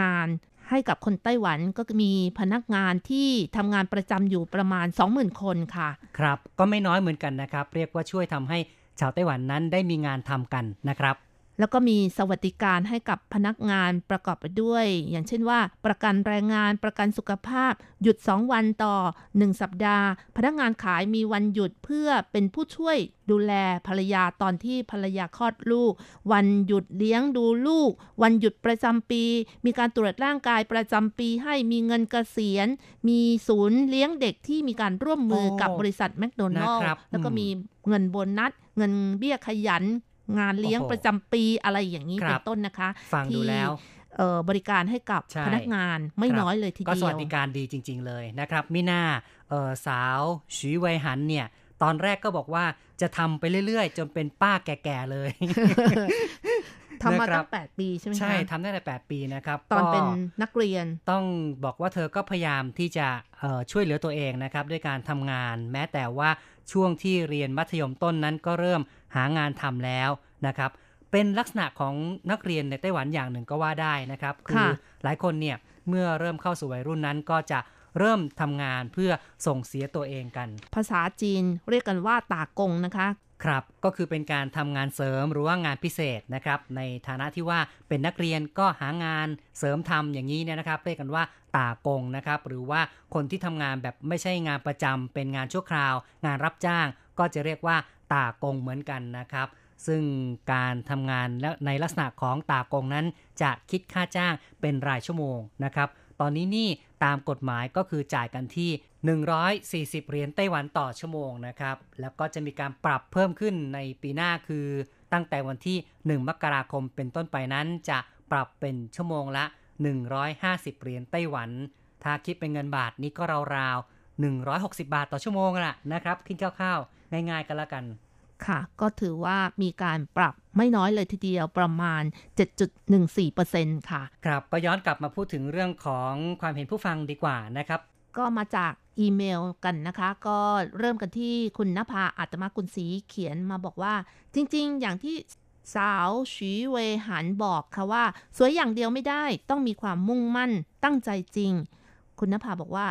งานให้กับคนไต้หวันก็มีพนักงานที่ทำงานประจำอยู่ประมาณ 20,000 คนค่ะ ครับ ก็ไม่น้อยเหมือนกันนะครับ เรียกว่าช่วยทำให้ชาวไต้หวันนั้นได้มีงานทำกันนะครับ แล้วก็มีสวัสดิการให้กับพนักงานประกอบไปด้วย อย่างเช่นว่า ประกันแรงงานประกันสุขภาพ หยุด 2 วันต่อ 1 สัปดาห์ พนักงานขายมีวันหยุดเพื่อเป็นผู้ช่วยดูแลภรรยาตอนที่ภรรยาคลอดลูก วันหยุดเลี้ยงดูลูก วันหยุดประจำปี มีการตรวจร่างกายประจำปีให้มีเงินเกษียณ มีศูนย์เลี้ยงเด็กที่มีการร่วมมือกับบริษัทแมคโดนัลล์นะครับแล้วก็อืมมีเงินโบนัสเงินเบี้ยขยัน งานเลี้ยงโอ้โหประจำปีอะไรอย่างนี้ครัเป็บนต้นนะคะ ฟังดูที่แล้วเอ่อบริการให้กับใช่พนักงานไม่ครับน้อยเลยทีก็เดีสยวัวสดิการดีจริง ๆ เลยนะครับมิน่าเออสาวฉีไวหันเนี่ยตอนแรกก็บอกว่าจะทำไปเรื่อย ๆ จนเป็นป้าแก่ ๆ เลย ทำมานะครับตั้งแปดปีใช่ไหมคะใช่ทำได้แต่แปดปีนะครับ ตอนก็เป็นนักเรียนต้องบอกว่าเธอก็พยายามที่จะเอ่อช่วยเหลือตัวเองนะครับ ด้วยการทำงาน แม้แต่ว่าช่วงที่เรียนมัธยมต้นนั้นก็เริ่มหางานทำแล้วนะครับ เป็นลักษณะของนักเรียนในไต้หวันอย่างหนึ่งก็ว่าได้นะครับ คือค่ะหลายคนเนี่ยเมื่อเริ่มเข้าสู่วัยรุ่นนั้นก็จะเริ่มทำงานเพื่อส่งเสียตัวเองกัน ภาษาจีนเรียกกันว่าตากงนะคะ ครับก็คือเป็นการทำงานเสริมหรือว่างานพิเศษนะครับในฐานะที่ว่าเป็นนักเรียนก็หางานเสริมทำอย่างนี้เนี่ยนะครับเรียกกันว่าตากงนะครับหรือว่าคนที่ทำงานแบบไม่ใช่งานประจำเป็นงานชั่วคราว งานรับจ้าง ก็จะเรียกว่าตากงเหมือนกันนะครับ ซึ่งการทำงานและในลักษณะของตากงนั้น จะคิดค่าจ้างเป็นรายชั่วโมงนะครับ ตอนนี้นี่ตามกฎหมายก็คือจ่ายกันที่ 140 เหรียญไต้หวันต่อชั่วโมงนะครับ แล้วก็จะมีการปรับเพิ่มขึ้นในปีหน้าคือตั้งแต่วันที่ 1 มกราคมเป็นต้นไปนั้น จะปรับเป็นชั่วโมงละ 150 เหรียญไต้หวัน ถ้าคิดเป็นเงินบาทนี้ก็ราวๆ 160 บาทต่อชั่วโมงละนะครับคิดคร่าวๆ ง่ายๆกันละกัน ค่ะ ก็ถือว่ามีการปรับ ไม่น้อยเลยทีเดียวประมาณ 7.14%ค่ะ ครับก็ย้อนกลับมาพูดถึงเรื่องของความเห็นผู้ฟังดีกว่านะครับ ก็มาจากอีเมลกันนะคะ ก็เริ่มกันที่คุณนภาอาตมากุลศรีเขียนมาบอกว่า จริง ๆ อย่างที่สาวฉีเวหันบอกค่ะว่า สวยอย่างเดียวไม่ได้ต้องมีความมุ่งมั่นตั้งใจจริง คุณนภาบอกว่า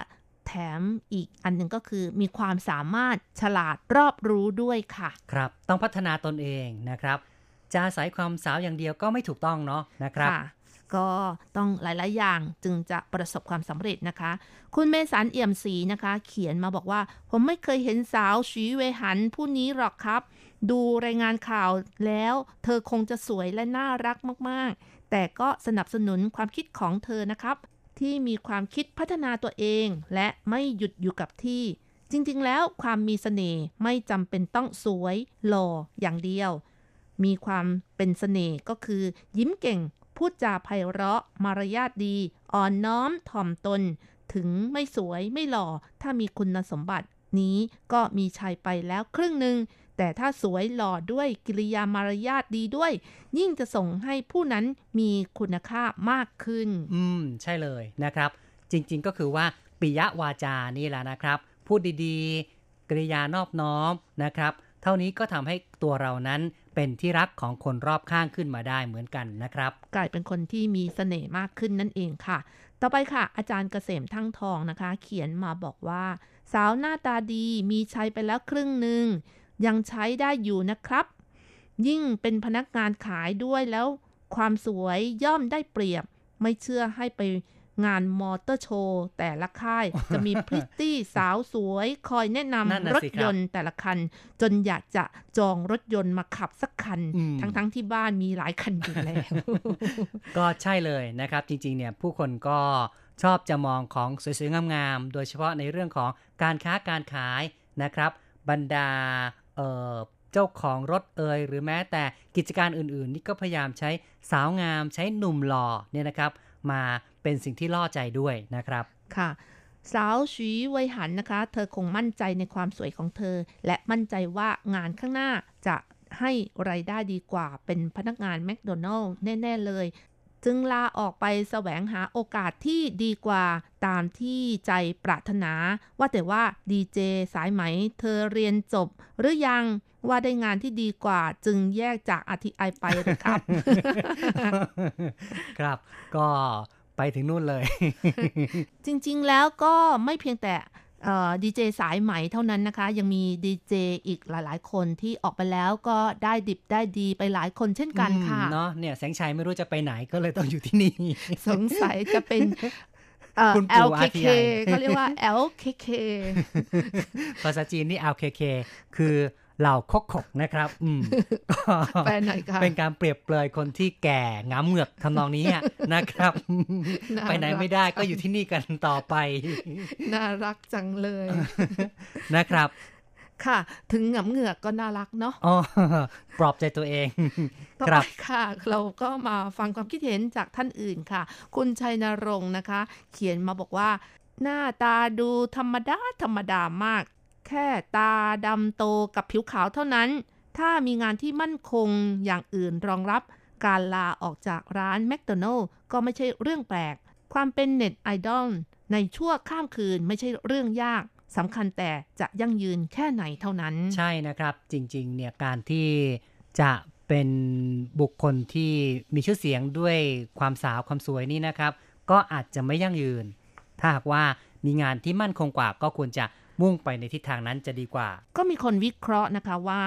แถมอีกอันหนึ่งก็คือมีความสามารถฉลาดรอบรู้ด้วยค่ะ ครับ ต้องพัฒนาตนเองนะครับ จะอาศัยความสาวอย่างเดียวก็ไม่ถูกต้องเนาะนะครับก็ต้องหลาย ๆ อย่างจึงจะประสบความสำเร็จนะคะ คุณเมสันเอี่ยมศรีนะคะ เขียนมาบอกว่า ผมไม่เคยเห็นสาวชีเวหันผู้นี้หรอกครับ ดูรายงานข่าวแล้ว เธอคงจะสวยและน่ารักมาก ๆ แต่ก็สนับสนุนความคิดของเธอนะครับ ที่มีความคิดพัฒนาตัวเอง และไม่หยุดอยู่กับที่ จริง ๆ แล้วความมีเสน่ห์ไม่จำเป็นต้องสวยหล่ออย่างเดียว มีความเป็นเสน่ห์ก็คือ ยิ้มเก่ง พูดจาไพเราะ มารยาทดี อ่อนน้อมถ่อมตน ถึงไม่สวยไม่หล่อ ถ้ามีคุณสมบัตินี้ก็มีชัยไปแล้วครึ่งหนึ่ง แต่ถ้าสวยหล่อด้วยกิริยามารยาทดีด้วย ยิ่งจะส่งให้ผู้นั้นมีคุณค่ามากขึ้น อืม ใช่เลยนะครับ จริงๆก็คือว่าปิยวาจานี่แหละนะครับ พูดดีๆ กริยานอบน้อมนะครับ เท่านี้ก็ทำให้ตัวเรานั้น เป็นที่รักของคนรอบข้างขึ้นมาได้เหมือนกันนะครับ กลายเป็นคนที่มีเสน่ห์มากขึ้นนั่นเองค่ะ ต่อไปค่ะ อาจารย์เกษมทั้งทองนะคะ เขียนมาบอกว่า สาวหน้าตาดีมีใช้ไปแล้วครึ่งหนึ่งยังใช้ได้อยู่นะครับ ยิ่งเป็นพนักงานขายด้วยแล้ว ความสวยย่อมได้เปรียบ ไม่เชื่อให้ไป งานมอเตอร์โชว์แต่ละค่าย จะมีพริตตี้สาวสวย คอยแนะนั่นนำน่ะรถสิครับยนต์แต่ละคัน จนอยากจะจองรถยนต์มาขับสักคันอืมทั้งๆที่บ้านมีหลายคันอยู่แล้ว ก็ใช่เลยนะครับ จริงๆเนี่ยผู้คนก็ชอบจะมองของสวยๆ งามๆ โดยเฉพาะในเรื่องของการค้าการขายนะครับ บรรดาเอ่อเจ้าของรถเอ่ยหรือแม้แต่กิจการอื่นๆ นี่ก็พยายามใช้สาวงามใช้หนุ่มหล่อเนี่ยนะครับ มา เป็นสิ่งที่ล่อใจด้วยนะครับ ค่ะสาวชีไวยหันนะคะ เธอคงมั่นใจในความสวยของเธอ และมั่นใจว่างานข้างหน้าจะให้ไรายได้ดีกว่าเป็นพนักงานแมคโดนัลล์แน่ ๆ เลย จึงลาออกไปแสวงหาโอกาสที่ดีกว่าตามที่ใจปรารถนา ว่าแต่ว่าดีเจสายไหม เธอเรียนจบ หรือยังว่าได้งานที่ดีกว่าจึงแยกจากอาทิไอไปหรือครับ ครับก็ ไปถึงนู่นเลย จริงๆแล้วก็ไม่เพียงแต่ดีเจสายไหมเท่านั้นนะคะ ยังมีดีเจอีกหลายๆ คนที่ออกไปแล้วก็ได้ดิบได้ดีไปหลายคนเช่นกันค่ะเนาะเนี่ยแสงชัยไม่รู้จะไปไหนก็เลยต้องอยู่ที่นี่ สงสัยจะเป็นคุณปู่ LKK RTI เขาเรียกว่า LKK ภาษาจีนนี่ LKK คือ เหล่าคกขกนะครับ อืมก็แปลหน่อยค่ะเป็นการเปรียบเปรยคนที่แก่งามเหงือกทำนองนี้อะนะครับน่ารักไปไหนไม่ได้ก็อยู่ที่นี่กันต่อไป น่ารักจังเลยนะครับค่ะ ถึงหงำเหงือกก็น่ารักเนาะอ๋อปลอบใจตัวเองต่อครัไปบค่ะ เราก็มาฟังความคิดเห็นจากท่านอื่นค่ะ คุณชัยนรงค์นะคะ เขียนมาบอกว่า หน้าตาดูธรรมดา ธรรมดามาก แค่ตาดำโตกับผิวขาวเท่านั้น ถ้ามีงานที่มั่นคงอย่างอื่นรองรับ การลาออกจากร้านแมคโดนัลก็ไม่ใช่เรื่องแปลก ความเป็นเน็ตไอดอลในชั่วข้ามคืนไม่ใช่เรื่องยากสำคัญแต่จะยั่งยืนแค่ไหนเท่านั้น ใช่นะครับจริงๆเนี่ยการที่จะเป็นบุคคลที่มีชื่อเสียงด้วยความสาวความสวยนี่นะครับ ก็อาจจะไม่ยั่งยืน ถ้าหากว่ามีงานที่มั่นคงกว่าก็ควรจะ มุ่งไปในทิศทางนั้นจะดีกว่า ก็มีคนวิเคราะห์นะคะว่า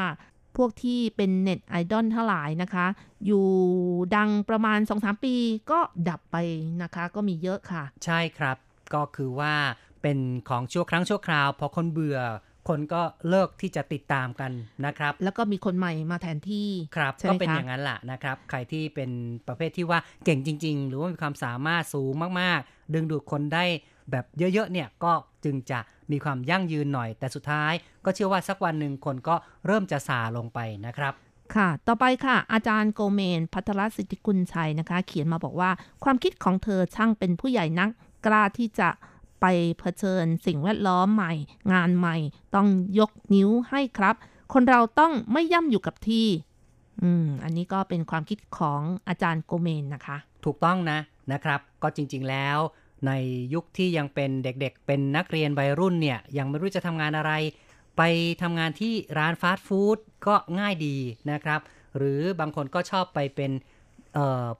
พวกที่เป็นเน็ตไอดอลทั้งหลายนะคะ อยู่ดังประมาณ 2-3 ปีก็ดับไปนะคะ ก็มีเยอะค่ะ ใช่ครับ ก็คือว่าเป็นของชั่วครั้งชั่วคราว พอคนเบื่อคนก็เลิกที่จะติดตามกันนะครับ แล้วก็มีคนใหม่มาแทนที่ครับใช่ไหก็มเป็นคะอย่างนั้นแหละนะครับ ใครที่เป็นประเภทที่ว่าเก่งจริง ๆ หรือว่ามีความสามารถสูงมากๆ ดึงดูดคนได้แบบเยอะๆเนี่ยก็ จึงจะมีความยั่งยืนหน่อย แต่สุดท้ายก็เชื่อว่าสักวันหนึ่งคนก็เริ่มจะซาลงไปนะครับค่ะ ต่อไปค่ะ อาจารย์โกเมน พัทรสิทธิกุลชัยนะคะ เขียนมาบอกว่า ความคิดของเธอช่างเป็นผู้ใหญ่นักกล้าที่จะไปเผชิญสิ่งแวดล้อมใหม่ งานใหม่ ต้องยกนิ้วให้ครับ คนเราต้องไม่ย่ำอยู่กับที่ อืม อันนี้ก็เป็นความคิดของอาจารย์โกเมนนะคะ ถูกต้องนะนะครับ ก็จริง ๆแล้ว ในยุคที่ยังเป็นเด็กๆ เป็นนักเรียนวัยรุ่นเนี่ย ยังไม่รู้จะทำงานอะไร ไปทำงานที่ร้านฟาสต์ฟู้ดก็ง่ายดีนะครับ หรือบางคนก็ชอบไปเป็น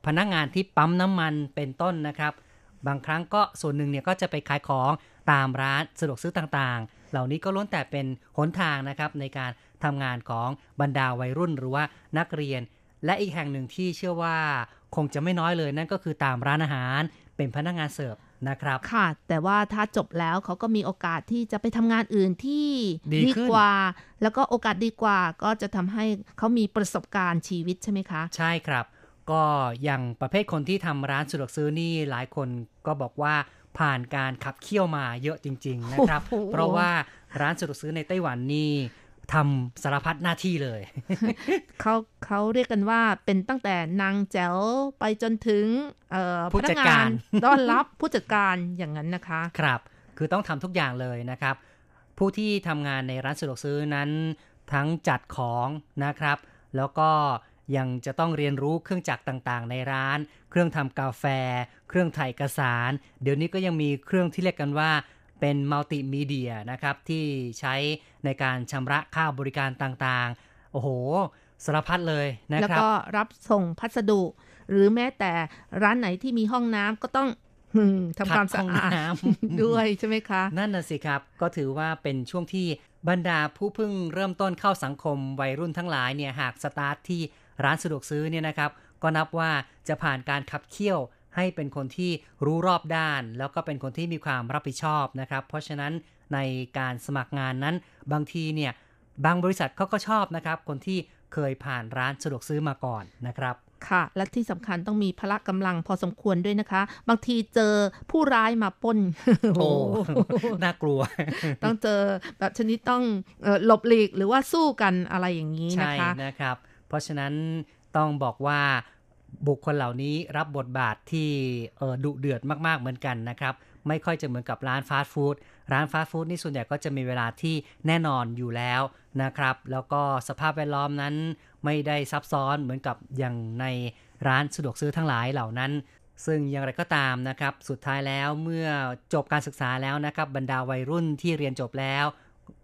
พนักงานที่ปั๊มน้ำมันเป็นต้นนะครับ บางครั้งก็ส่วนหนึ่งเนี่ยก็จะไปขายของตามร้านสะดวกซื้อต่างๆ เหล่านี้ก็ล้วนแต่เป็นหนทางนะครับในการทำงานของบรรดาวัยรุ่นหรือว่านักเรียน และอีกแห่งหนึ่งที่เชื่อว่าคงจะไม่น้อยเลยนั่นก็คือตามร้านอาหารเป็นพนักงานเสิร์ฟ นะครับ ค่ะ แต่ว่าถ้าจบแล้วเขาก็มีโอกาสที่จะไปทำงานอื่นที่ดีขึ้นกว่า แล้วก็โอกาสดีกว่าก็จะทำให้เขามีประสบการณ์ชีวิตใช่ไหมคะ ใช่ครับ ก็อย่างประเภทคนที่ทำร้านสะดวกซื้อนี่หลายคนก็บอกว่าผ่านการขับเคี่ยวมาเยอะจริง ๆ นะครับโอ้โหเพราะว่าร้านสะดวกซื้อในไต้หวันนี่ ทำสารพัดหน้าที่เลยเขาเขาเรียกกันว่าเป็นตั้งแต่นางแจ๋วไปจนถึงเอ่อผู้พนัจักดงาการนต้อนรับผู้จัดการอย่างนั้นนะคะ ครับ คือต้องทำทุกอย่างเลยนะครับ ผู้ที่ทำงานในร้านสะดวกซื้อนั้น ทั้งจัดของนะครับ แล้วก็ยังจะต้องเรียนรู้เครื่องจักรต่างๆ ในร้าน เครื่องทำกาแฟ เครื่องถ่ายเอกสาร เดี๋ยวนี้ก็ยังมีเครื่องที่เรียกกันว่า เป็นมัลติมีเดียนะครับที่ใช้ในการชำระค่าบริการต่างๆ โอ้โหสารพัดเลยนะแล้วครับก็รับส่งพัสดุ หรือแม้แต่ร้านไหนที่มีห้องน้ำก็ต้องอืมทำความสะอาดขัดห้องน้ำด้วยใช่ไหมคะ นั่นน่ะสิครับ ก็ถือว่าเป็นช่วงที่บรรดาผู้เพิ่งเริ่มต้นเข้าสังคมวัยรุ่นทั้งหลายเนี่ยหากสตาร์ทที่ร้านสะดวกซื้อเนี่ยนะครับ ก็นับว่าจะผ่านการขับเคี่ยว ให้เป็นคนที่รู้รอบด้าน แล้วก็เป็นคนที่มีความรับผิดชอบนะครับ เพราะฉะนั้นในการสมัครงานนั้น บางทีเนี่ยบางบริษัทเขาก็ชอบนะครับ คนที่เคยผ่านร้านสะดวกซื้อมาก่อนนะครับค่ะ และที่สำคัญต้องมีพละกำลังพอสมควรด้วยนะคะ บางทีเจอผู้ร้ายมาปล้น โอ้ น่ากลัว ต้องเจอแบบชนิดต้องเอ่อหลบหลีกหรือว่าสู้กันอะไรอย่างนี้นะใช่คะนะครับ เพราะฉะนั้นต้องบอกว่า บุคคลเหล่านี้รับบทบาทที่ดุเดือดมากๆเหมือนกันนะครับไม่ค่อยจะเหมือนกับร้านฟาสต์ฟู้ดร้านฟาสต์ฟู้ดนี่ส่วนใหญ่ก็จะมีเวลาที่แน่นอนอยู่แล้วนะครับ แล้วก็สภาพแวดล้อมนั้นไม่ได้ซับซ้อนเหมือนกับอย่างในร้านสะดวกซื้อทั้งหลายเหล่านั้น ซึ่งอย่างไรก็ตามนะครับ สุดท้ายแล้วเมื่อจบการศึกษาแล้วนะครับ บรรดาวัยรุ่นที่เรียนจบแล้ว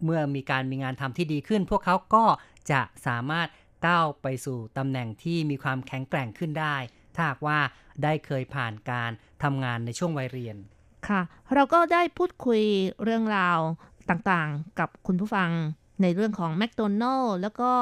เมื่อมีการมีงานทำที่ดีขึ้น พวกเขาก็จะสามารถ ก้าวไปสู่ตำแหน่งที่มีความแข็งแกร่งขึ้นได้ ถ้าหากว่าได้เคยผ่านการทำงานในช่วงวัยเรียน ค่ะ เราก็ได้พูดคุยเรื่องราวต่างๆ กับคุณผู้ฟังในเรื่องของแมคโดนัลล์แล้วก็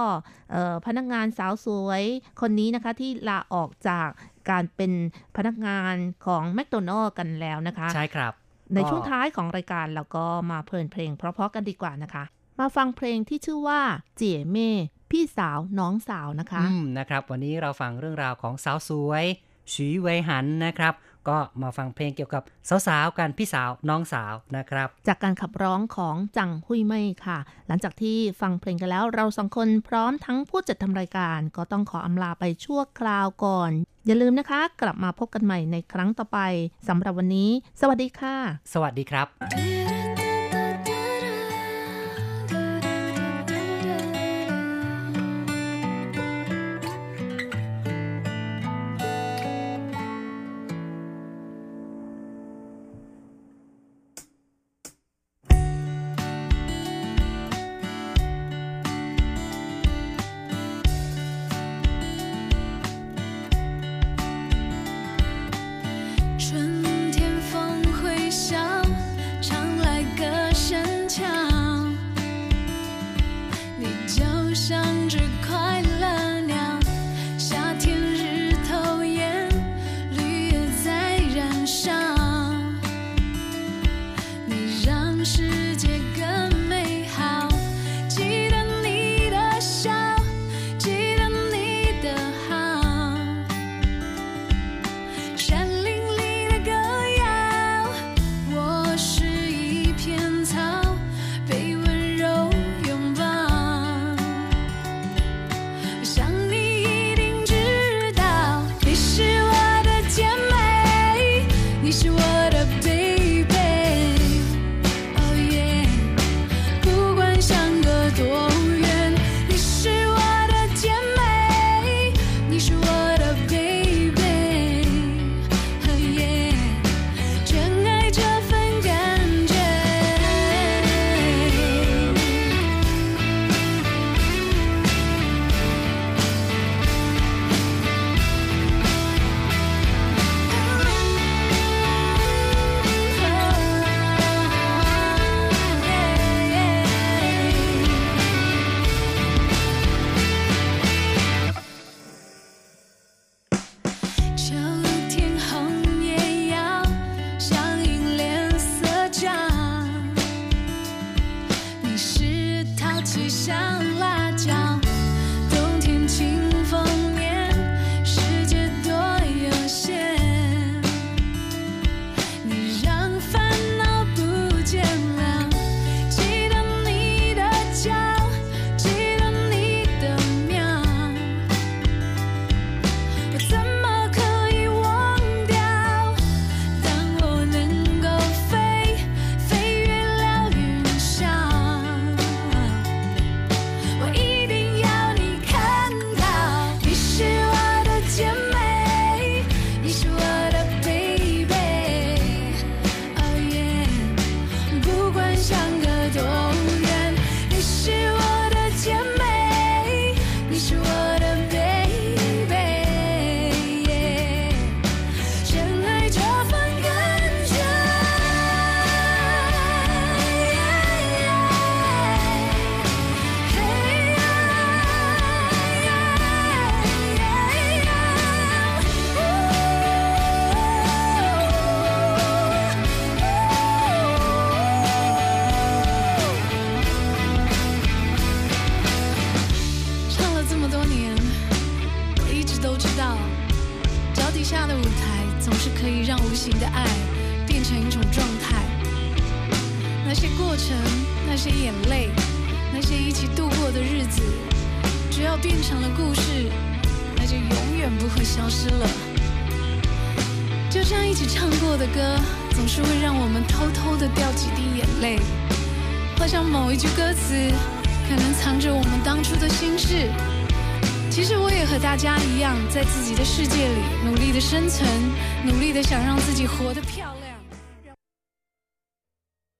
พนักงานสาวสวยคนนี้นะคะที่ลาออกจากการเป็นพนักงานของแมคโดนัลล์กันแล้วนะคะ ใช่ครับ ในช่วงท้ายของรายการเราก็มาเพลินเพลงเพราะๆกันดีกว่านะคะ มาฟังเพลงที่ชื่อว่าเจี๋ยเม่ พี่สาวน้องสาวนะคะอืมนะครับ วันนี้เราฟังเรื่องราวของสาวสวยฉีเวยหันนะครับ ก็มาฟังเพลงเกี่ยวกับสาวๆกันพี่สาวน้องสาวนะครับ จากการขับร้องของจังหุยเมยค่ะ หลังจากที่ฟังเพลงกันแล้วเราสองคนพร้อมทั้งผู้จัดทำรายการ ก็ต้องขออำลาไปชั่วคราวก่อน อย่าลืมนะคะ กลับมาพบกันใหม่ในครั้งต่อไปสำหรับวันนี้ สวัสดีค่ะ สวัสดีครับ